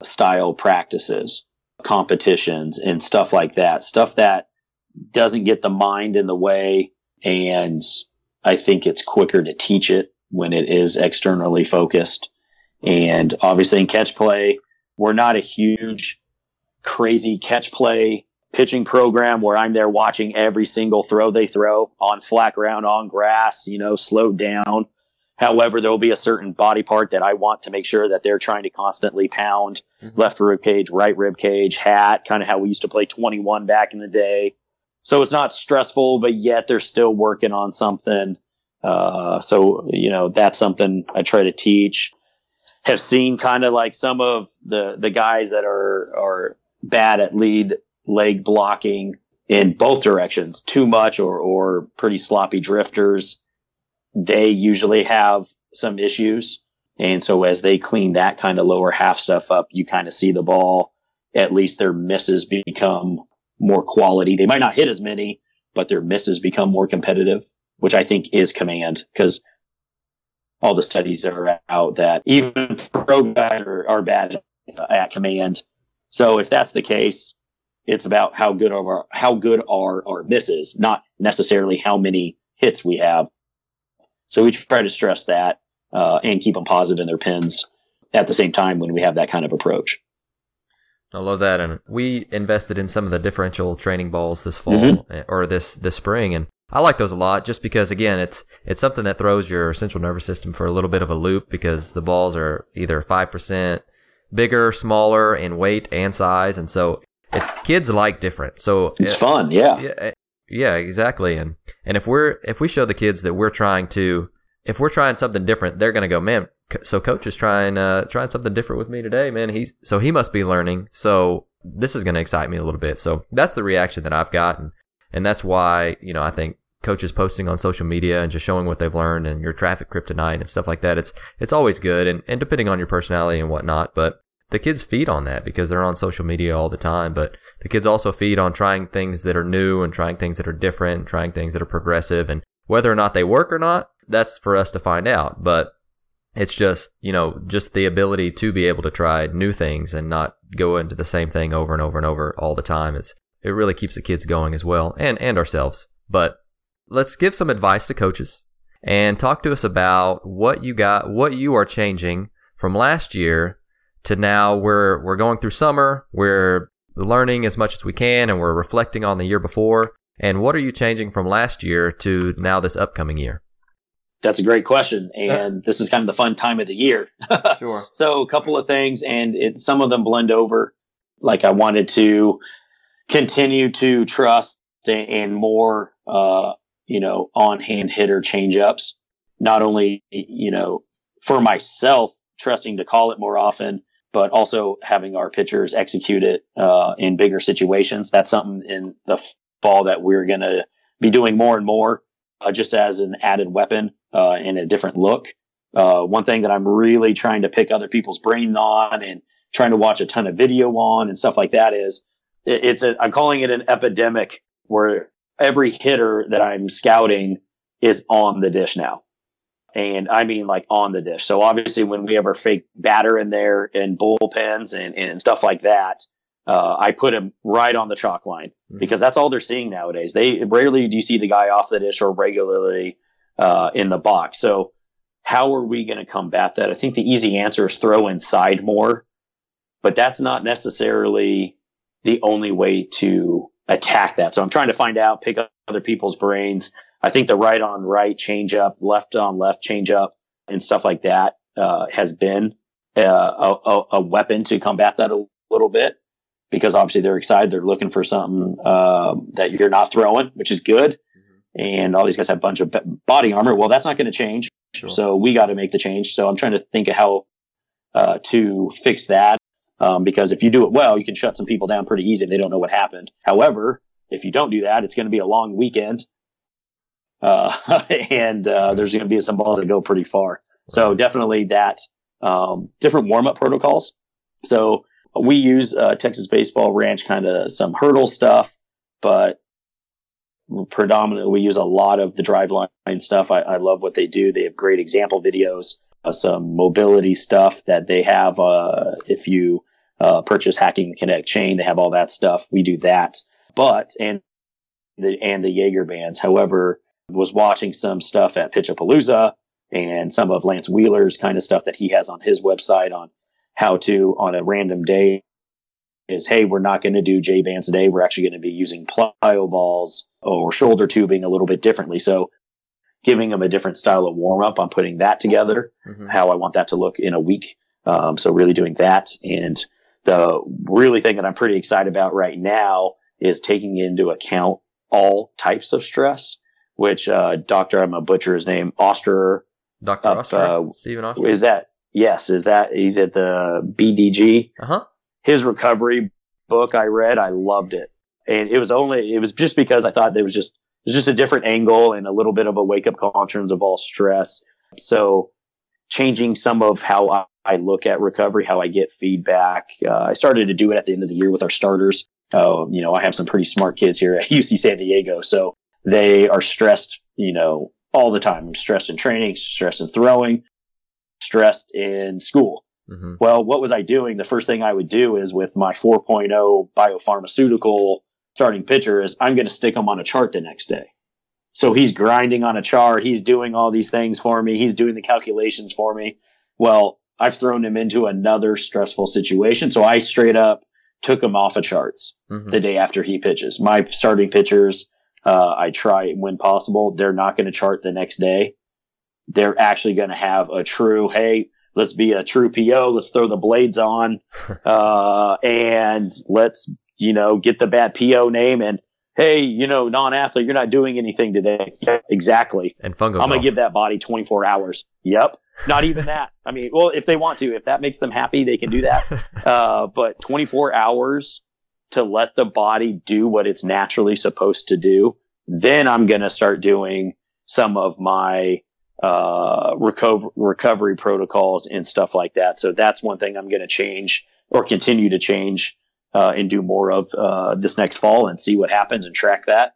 style practices, competitions and stuff like that. Stuff that doesn't get the mind in the way and I think it's quicker to teach it when it is externally focused. And obviously in catch play, we're not a huge, crazy catch play pitching program where I'm there watching every single throw they throw on flat ground, on grass, you know, slowed down. However, there will be a certain body part that I want to make sure that they're trying to constantly pound mm-hmm. left rib cage, right rib cage, hat, kind of how we used to play 21 back in the day. So it's not stressful, but yet they're still working on something. Uh, so, you know, that's something I try to teach. Have seen kind of like some of the, the guys that are, are bad at lead leg blocking in both directions, too much or, or pretty sloppy drifters. They usually have some issues. And so as they clean that kind of lower half stuff up, you kind of see the ball, at least their misses become more quality. They might not hit as many, but their misses become more competitive, which I think is command because all the studies are out that even pro guys are, are bad at command. So if that's the case, it's about how good are our, how good are our misses, not necessarily how many hits we have. So we try to stress that uh, and keep them positive in their pins at the same time when we have that kind of approach. I love that, and we invested in some of the differential training balls this fall mm-hmm. Eh, or this this spring, and I like those a lot just because again, it's it's something that throws your central nervous system for a little bit of a loop because the balls are either five percent bigger, smaller in weight and size, and so it's kids like different. So it's it, fun, yeah. yeah, eh, yeah, exactly. And and if we're if we show the kids that we're trying to if we're trying something different, they're gonna go, man, so coach is trying uh trying something different with me today, man. He's so he must be learning. So this is going to excite me a little bit. So that's the reaction that I've gotten, and that's why you know I think coaches posting on social media and just showing what they've learned and your traffic kryptonite and stuff like that. It's it's always good, and and depending on your personality and whatnot, but the kids feed on that because they're on social media all the time. But the kids also feed on trying things that are new and trying things that are different, and trying things that are progressive, and whether or not they work or not, that's for us to find out. But it's just, you know, just the ability to be able to try new things and not go into the same thing over and over and over all the time. It's, it really keeps the kids going as well and, and ourselves. But let's give some advice to coaches and talk to us about what you got, what you are changing from last year to now. We're, we're going through summer. We're learning as much as we can and we're reflecting on the year before. And what are you changing from last year to now this upcoming year? That's a great question, and this is kind of the fun time of the year. sure. So a couple of things, and it, some of them blend over. Like I wanted to continue to trust and more, uh, you know, on hand hitter change ups. Not only, you know, for myself, trusting to call it more often, but also having our pitchers execute it uh, in bigger situations. That's something in the fall that we're going to be doing more and more, uh, just as an added weapon uh, and a different look. Uh, one thing that I'm really trying to pick other people's brain on and trying to watch a ton of video on and stuff like that is it's a, I'm calling it an epidemic where every hitter that I'm scouting is on the dish now. And I mean like on the dish. So obviously when we have our fake batter in there and bullpens and, and stuff like that, uh, I put him right on the chalk line mm-hmm. because that's all they're seeing nowadays. They rarely do you see the guy off the dish or regularly uh, in the box. So how are we going to combat that? I think the easy answer is throw inside more, but that's not necessarily the only way to attack that. So I'm trying to find out, pick up other people's brains. I think the right on right change up, left on left change up, and stuff like that uh, has been uh, a, a, weapon to combat that a little bit because obviously they're excited. They're looking for something uh, that you're not throwing, which is good. Mm-hmm. And all these guys have a bunch of body armor. Well, that's not going to change. Sure. So we got to make the change. So I'm trying to think of how uh, to fix that. Um, because if you do it well, you can shut some people down pretty easy. They don't know what happened. However, if you don't do that, it's going to be a long weekend. Uh, and uh, there's going to be some balls that go pretty far. So definitely that um, different warm up protocols. So we use uh, Texas Baseball Ranch kind of some hurdle stuff, but predominantly we use a lot of the driveline stuff. I, I love what they do. They have great example videos, uh, some mobility stuff that they have. Uh, if you uh, purchase Hacking the Kinetic Chain, they have all that stuff. We do that, but and the and the Jaeger bands. However, was watching some stuff at Pitchapalooza and some of Lantz Wheeler's kind of stuff that he has on his website on how to on a random day is hey, we're not going to do J bands today. We're actually going to be using plyo balls or shoulder tubing a little bit differently. So giving them a different style of warm up. I'm putting that together, mm-hmm. how I want that to look in a week. Um, so really doing that. And the really thing that I'm pretty excited about right now is taking into account all types of stress, which, uh, doctor, I'm a butcher his name, Oster. Dr. Oster? Uh, Stephen Oster? Is that, yes, is that, he's at the BDG. Uh huh his recovery book I read, I loved it. And it was only, it was just because I thought there was just, it was just a different angle and a little bit of a wake up call in terms of all stress. So changing some of how I, I look at recovery, how I get feedback. Uh, I started to do it at the end of the year with our starters. Uh, you know, I have some pretty smart kids here at UC San Diego. So they are stressed, you know, all the time. I'm stressed in training, stressed in throwing, stressed in school. Mm-hmm. Well, what was I doing? The first thing I would do is with my 4.0 biopharmaceutical starting pitcher is I'm going to stick him on a chart the next day. So he's grinding on a chart. He's doing all these things for me. He's doing the calculations for me. Well, I've thrown him into another stressful situation. So I straight up took him off of charts mm-hmm. the day after he pitches. My starting pitchers, uh, I try when possible. They're not going to chart the next day. They're actually going to have a true, Hey, let's be a true PO. Let's throw the blades on, uh, and let's, you know, get the bad PO name and, Hey, you know, non-athlete, you're not doing anything today. exactly. And fungo. I'm going to give that body 24 hours. Yep. Not even that. I mean, well, if they want to, if that makes them happy, they can do that. Uh, but 24 hours to let the body do what it's naturally supposed to do. Then I'm going to start doing some of my uh, recover, recovery protocols and stuff like that. So that's one thing I'm going to change or continue to change uh, and do more of uh, this next fall and see what happens and track that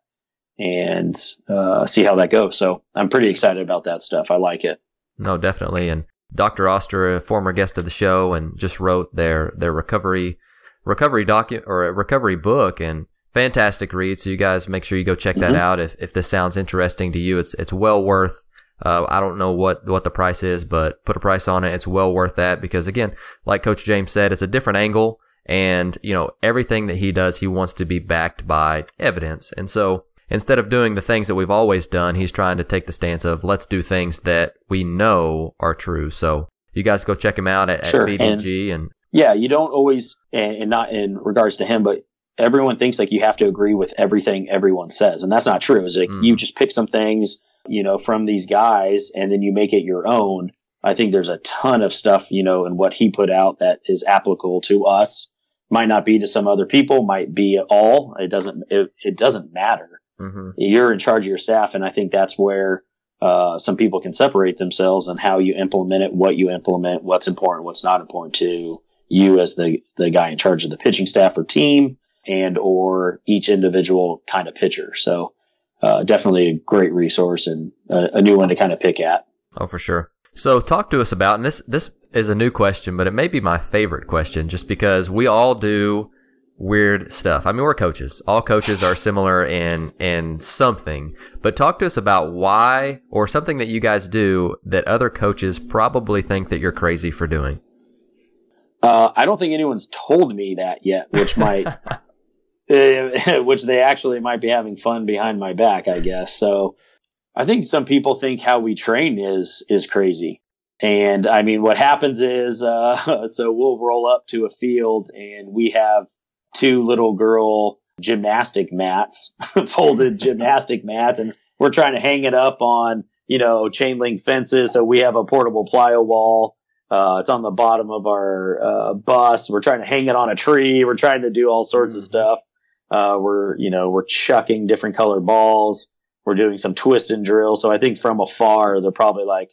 and uh, see how that goes. So I'm pretty excited about that stuff. I like it. No, definitely. And Dr. Oster, a former guest of the show, and just wrote their their recovery recovery docu or a recovery book and fantastic read. So you guys make sure you go check that mm-hmm. out if if this sounds interesting to you. It's it's well worth uh, I don't know what, what the price is, but put a price on it. It's well worth that because again, like Coach James said, it's a different angle and, you know, everything that he does, he wants to be backed by evidence. And so instead of doing the things that we've always done, he's trying to take the stance of let's do things that we know are true. So you guys go check him out at, sure. at BDG and, and, yeah, you don't always, and not in regards to him, but everyone thinks like you have to agree with everything everyone says. And that's not true. Is like mm. you just pick some things you know, from these guys and then you make it your own. I think there's a ton of stuff, you know, in what he put out that is applicable to us. Might not be to some other people, might be at all. It doesn't. It, it doesn't matter. Mm-hmm. You're in charge of your staff, and I think that's where uh, some people can separate themselves and how you implement it, what you implement, what's important, what's not important to you as the the guy in charge of the pitching staff or team, and or each individual kind of pitcher. So uh, definitely a great resource and a, a new one to kind of pick at. Oh, for sure. So talk to us about, and this, this is a new question, but it may be my favorite question just because we all do weird stuff. I mean, we're coaches. All coaches are similar in, in something, but talk to us about why or something that you guys do that other coaches probably think that you're crazy for doing. Uh, I don't think anyone's told me that yet, which might, which they actually might be having fun behind my back, I guess. So, I think some people think how we train is is crazy. And I mean, what happens is, uh, so we'll roll up to a field and we have two little girl gymnastic mats, folded gymnastic mats, and we're trying to hang it up on, you know, chain link fences. So we have a portable plyo wall. Uh, it's on the bottom of our uh, bus. We're trying to hang it on a tree. We're trying to do all sorts of mm-hmm. stuff. Uh, we're, you know, we're chucking different colored balls we're doing some twist and drill. So I think from afar, they're probably like,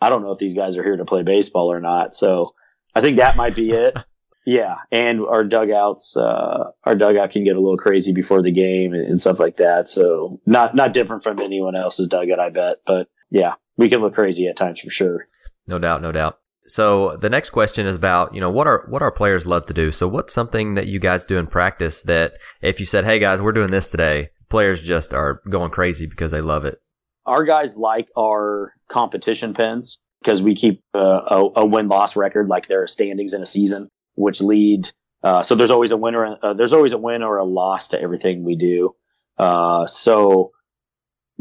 I don't know if these guys are here to play baseball or not. So I think that might be it. yeah. And our dugouts, uh, our dugout can get a little crazy before the game and, and stuff like that. So not, not different from anyone else's dugout, I bet. But yeah, we can look crazy at times for sure. No doubt. No doubt. So the next question is about, you know, what are what our players love to do. So what's something that you guys do in practice that if you said, "Hey guys, we're doing this today," players just are going crazy because they love it. Our guys like our competition pins because we keep uh, a, a win loss record, like there are standings in a season, which lead. Uh, so there's always a winner. Uh, there's always a win or a loss to everything we do. Uh, so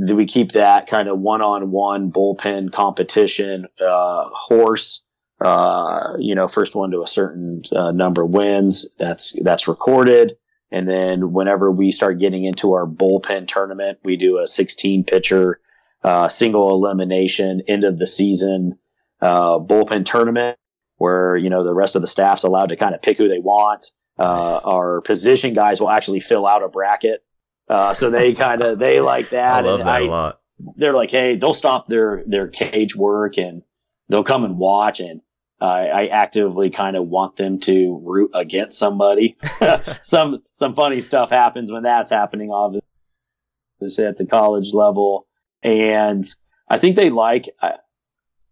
do we keep that kind of one on one bullpen competition uh, horse. Uh, you know, first one to a certain number wins. That's that's recorded. And then whenever we start getting into our bullpen tournament, we do a 16 pitcher, uh, single elimination end of the season, uh, bullpen tournament where, you know, the rest of the staff's allowed to kind of pick who they want. Uh, nice. our position guys will actually fill out a bracket. Uh, so they kind of, they like that. I love and that I, a lot. They're like, Hey, they'll stop their, their cage work and they'll come and watch and I actively kind of want them to root against somebody. some some funny stuff happens when that's happening, obviously at the college level, and I think they like. I,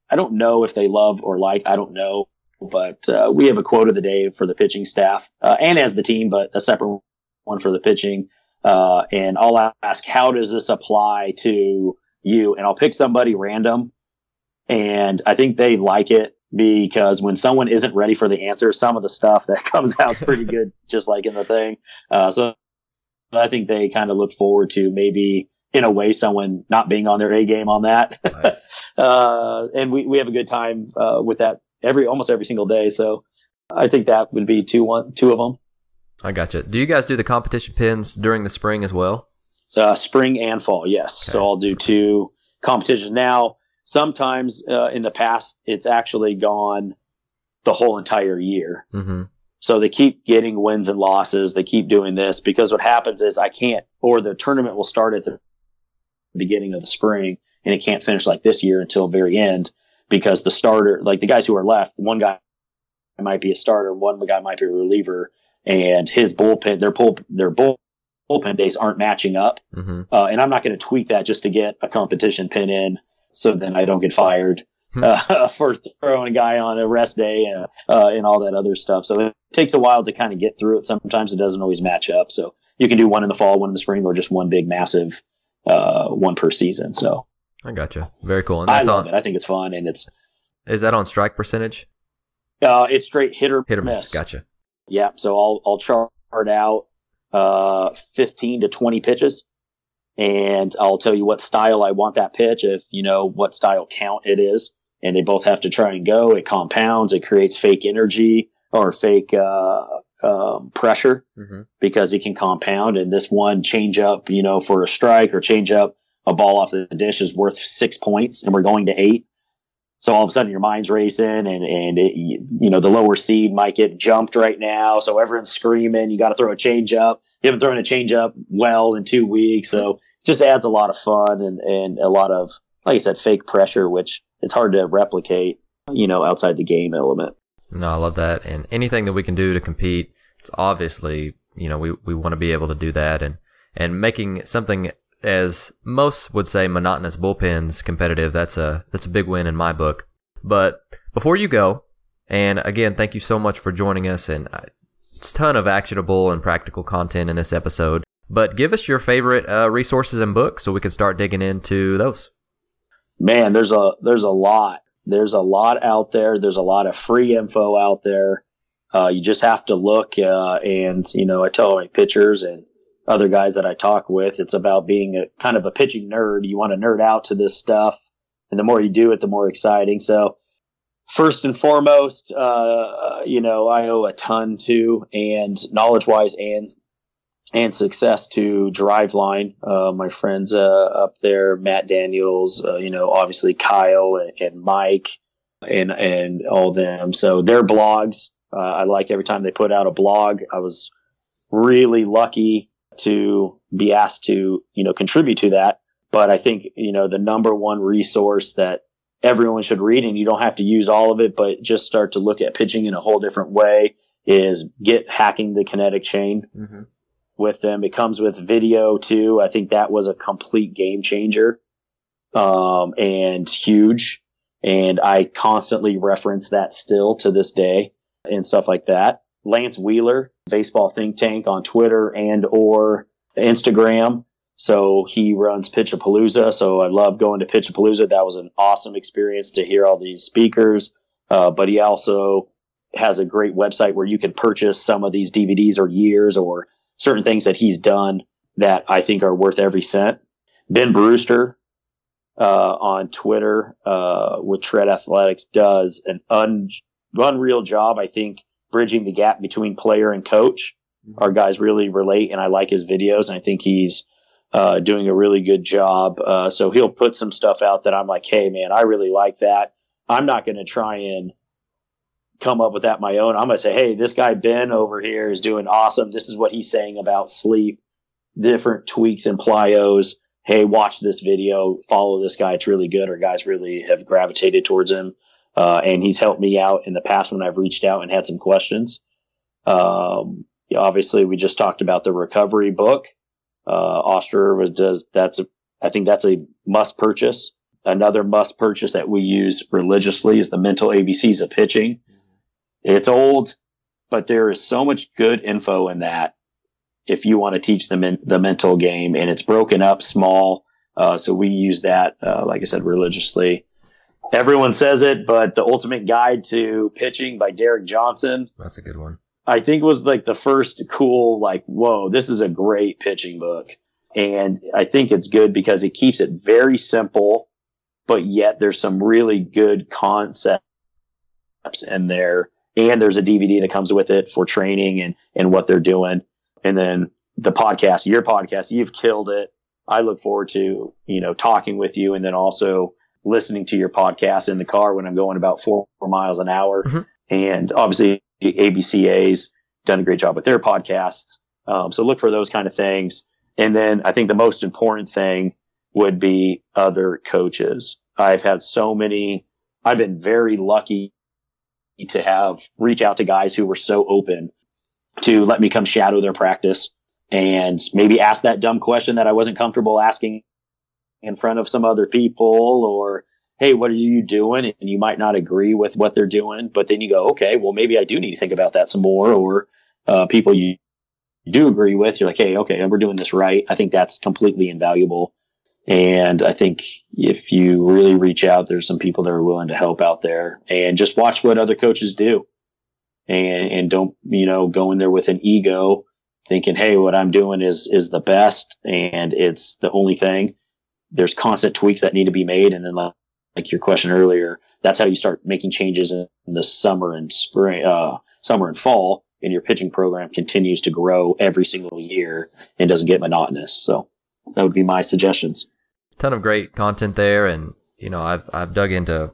I don't know if they love or like. I don't know, but uh, we have a quote of the day for the pitching staff uh, and as the team, but a separate one for the pitching. Uh, and I'll ask, how does this apply to you? And I'll pick somebody random, and I think they like it because when someone isn't ready for the answer, some of the stuff that comes out is pretty good, just like in the thing. Uh, so I think they kind of look forward to maybe in a way someone not being on their A game on that. Nice. uh, and we, we have a good time uh, with that every almost every single day. So I think that would be two one two of them. I gotcha. Do you guys do the competition pins during the spring as well? Uh, spring and fall, yes. Okay. So I'll do two competitions now sometimes uh, in the past it's actually gone the whole entire year. Mm-hmm. So they keep getting wins and losses. They keep doing this because what happens is I can't, or the tournament will start at the beginning of the spring and it can't finish like this year until very end because the starter, like the guys who are left, one guy might be a starter, one guy might be a reliever, and his bullpen, their pull, their bull, bullpen days aren't matching up. Mm-hmm. Uh, and I'm not going to tweak that just to get a competition pin in so then I don't get fired hmm. uh, for throwing a guy on a rest day uh, uh, and all that other stuff. So it takes a while to kind of get through it. Sometimes it doesn't always match up. So you can do one in the fall, one in the spring, or just one big massive uh, one per season. So I gotcha. Very cool. And that's I love on, it. I think it's fun, and it's is that on strike percentage? Uh, it's straight hit or hit or miss. miss. Gotcha. Yeah. So I'll I'll chart out uh, 15 to 20 pitches and I'll tell you what style I want that pitch, if you know what style count it is, and they both have to try and go. It compounds, it creates fake energy or fake uh, um, pressure mm-hmm. because it can compound. And this one change up, you know, for a strike or change up a ball off the dish is worth six points, and we're going to eight. So all of a sudden your mind's racing and, and it, you know, the lower seed might get jumped right now. So everyone's screaming, you got to throw a change up. Haven't thrown a change up well in two weeks. So just adds a lot of fun and, and a lot of, like I said, fake pressure, which it's hard to replicate, you know, outside the game element. No, I love that. And anything that we can do to compete, it's obviously, you know, we, we want to be able to do that and, and making something as most would say monotonous bullpens competitive. That's a, that's a big win in my book. But before you go, and again, thank you so much for joining us and a ton of actionable and practical content in this episode. But give us your favorite uh, resources and books so we can start digging into those. Man, there's a there's a lot there's a lot out there. There's a lot of free info out there. Uh, you just have to look. Uh, and, you know, I tell my pitchers and other guys that I talk with, it's about being a kind of a pitching nerd. You want to nerd out to this stuff. And the more you do it, the more exciting. So, first and foremost, uh, you know, I owe a ton to, and knowledge wise and and success to Driveline. Uh, my friends uh, up there, Matt Daniels, uh, you know, obviously Kyle and, and, Mike and and all them. So their blogs, uh, I like every time they put out a blog. I was really lucky to be asked to you know contribute to that. But I think you know the number one resource that everyone should read, and you don't have to use all of it, but just start to look at pitching in a whole different way. Is get hacking the kinetic chain. Mm-hmm with them. It comes with video too. I think that was a complete game changer, um, and huge. And I constantly reference that still to this day and stuff like that. Lantz Wheeler, baseball think tank on Twitter and or Instagram. So he runs Pitchapalooza. So I love going to Pitchapalooza. That was an awesome experience to hear all these speakers. Uh, but he also has a great website where you can purchase some of these DVDs or years or certain things that he's done that I think are worth every cent. Ben Brewster uh, on Twitter uh, with Tread Athletics does an un- unreal job, I think, bridging the gap between player and coach. Mm-hmm. Our guys really relate, and I like his videos, and I think he's uh, doing a really good job. Uh, so he'll put some stuff out that I'm like, hey, man, I really like that. I'm not going to try and come up with that my own. I'm going to say, hey, this guy Ben over here is doing awesome. This is what he's saying about sleep, different tweaks and plyos. Hey, watch this video, follow this guy. It's really good. Our guys really have gravitated towards him. Uh, and he's helped me out in the past when I've reached out and had some questions. Um, obviously, we just talked about the recovery book. Uh, Oster does that's a, I think that's a must purchase. Another must purchase that we use religiously is the mental ABCs of pitching. It's old, but there is so much good info in that if you want to teach them in the mental game and it's broken up small. Uh, so we use that, uh, like I said, religiously. Everyone says it, but the ultimate guide to pitching by Derek Johnson. That's a good one. I think was like the first cool, like, whoa, this is a great pitching book. And I think it's good because it keeps it very simple, but yet there's some really good concepts in there and there's a DVD that comes with it for training and and what they're doing. And then the podcast, your podcast, you've killed it. I look forward to you know talking with you, and then also listening to your podcast in the car when I'm going about four, four miles an hour. Mm-hmm. And obviously, ABCA's done a great job with their podcasts. Um, so look for those kind of things. And then I think the most important thing would be other coaches. I've had so many. I've been very lucky to have reach out to guys who were so open to let me come shadow their practice and maybe ask that dumb question that I wasn't comfortable asking in front of some other people or hey what are you doing and you might not agree with what they're doing but then you go okay well maybe I do need to think about that some more or uh, people you do agree with you're like hey okay we're doing this right I think that's completely invaluable and I think if you really reach out, there's some people that are willing to help out there and just watch what other coaches do and, and don't, you know, go in there with an ego thinking, Hey, what I'm doing is, is the best and it's the only thing. There's constant tweaks that need to be made. And then like, like your question earlier, that's how you start making changes in the summer and spring, uh, summer and fall and your pitching program continues to grow every single year and doesn't get monotonous. So that would be my suggestions ton of great content there, and you know I've I've dug into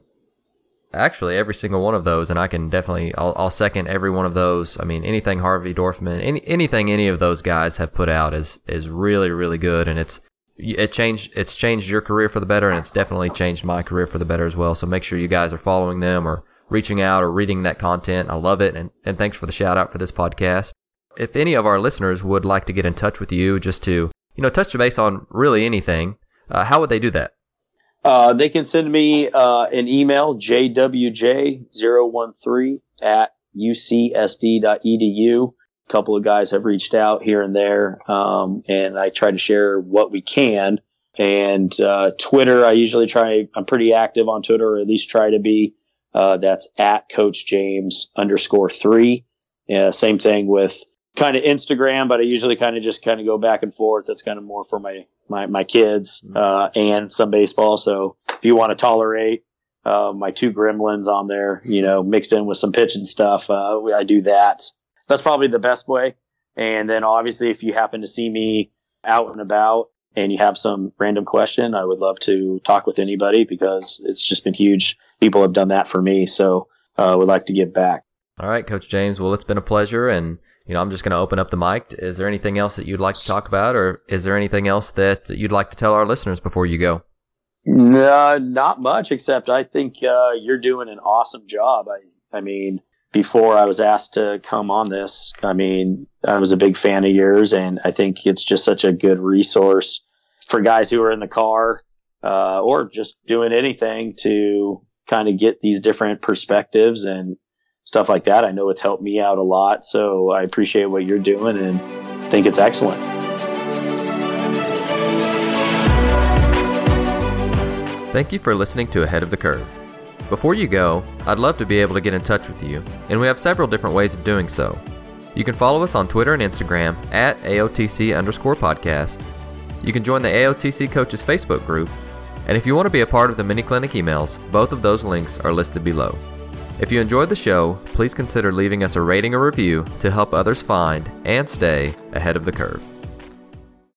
actually every single one of those, and I can definitely I'll, I'll second every one of those. I mean, anything Harvey Dorfman, any, anything any of those guys have put out is is really really good, and it's it changed it's changed your career for the better, and it's definitely changed my career for the better as well. So make sure you guys are following them or reaching out or reading that content. I love it, and and thanks for the shout out for this podcast. If any of our listeners would like to get in touch with you, just to you know touch base on really anything, uh, how would they do that? Uh, they can send me uh, an email, jwj013 at ucsd.edu. Couple of guys have reached out here and there, um, and I try to share what we can. And uh, Twitter, I usually try, I'm pretty active on Twitter, or at least try to be. Uh, that's at Coach James underscore three. same thing with kind of Instagram, but I usually kind of just kind of go back and forth. That's kind of more for my my my kids mm-hmm. uh, and some baseball. So if you want to tolerate uh, my two gremlins on there, you know, mixed in with some pitching stuff, uh, I do that. That's probably the best way. And then obviously, if you happen to see me out and about and you have some random question, I would love to talk with anybody because it's just been huge. People have done that for me, so I uh, would like to give back. All right, Coach James. Well, it's been a pleasure and you know, I'm just going to open up the mic. Is there anything else that you'd like to talk about, or is there anything else that you'd like to tell our listeners before you go? No, not much, except I think uh, you're doing an awesome job. I, I mean, before I was asked to come on this, I mean, I was a big fan of yours, and I think it's just such a good resource for guys who are in the car uh, or just doing anything to kind of get these different perspectives and stuff like that. I know it's helped me out a lot. So I appreciate what you're doing and think it's excellent. Thank you for listening to Ahead of the Curve. Before you go, I'd love to be able to get in touch with you, and we have several different ways of doing so. You can follow us on Twitter and Instagram at AOTC underscore podcast. You can join the AOTC Coaches Facebook group, and if you want to be a part of the mini clinic emails, both of those links are listed below. If you enjoyed the show, please consider leaving us a rating or review to help others find and stay ahead of the curve.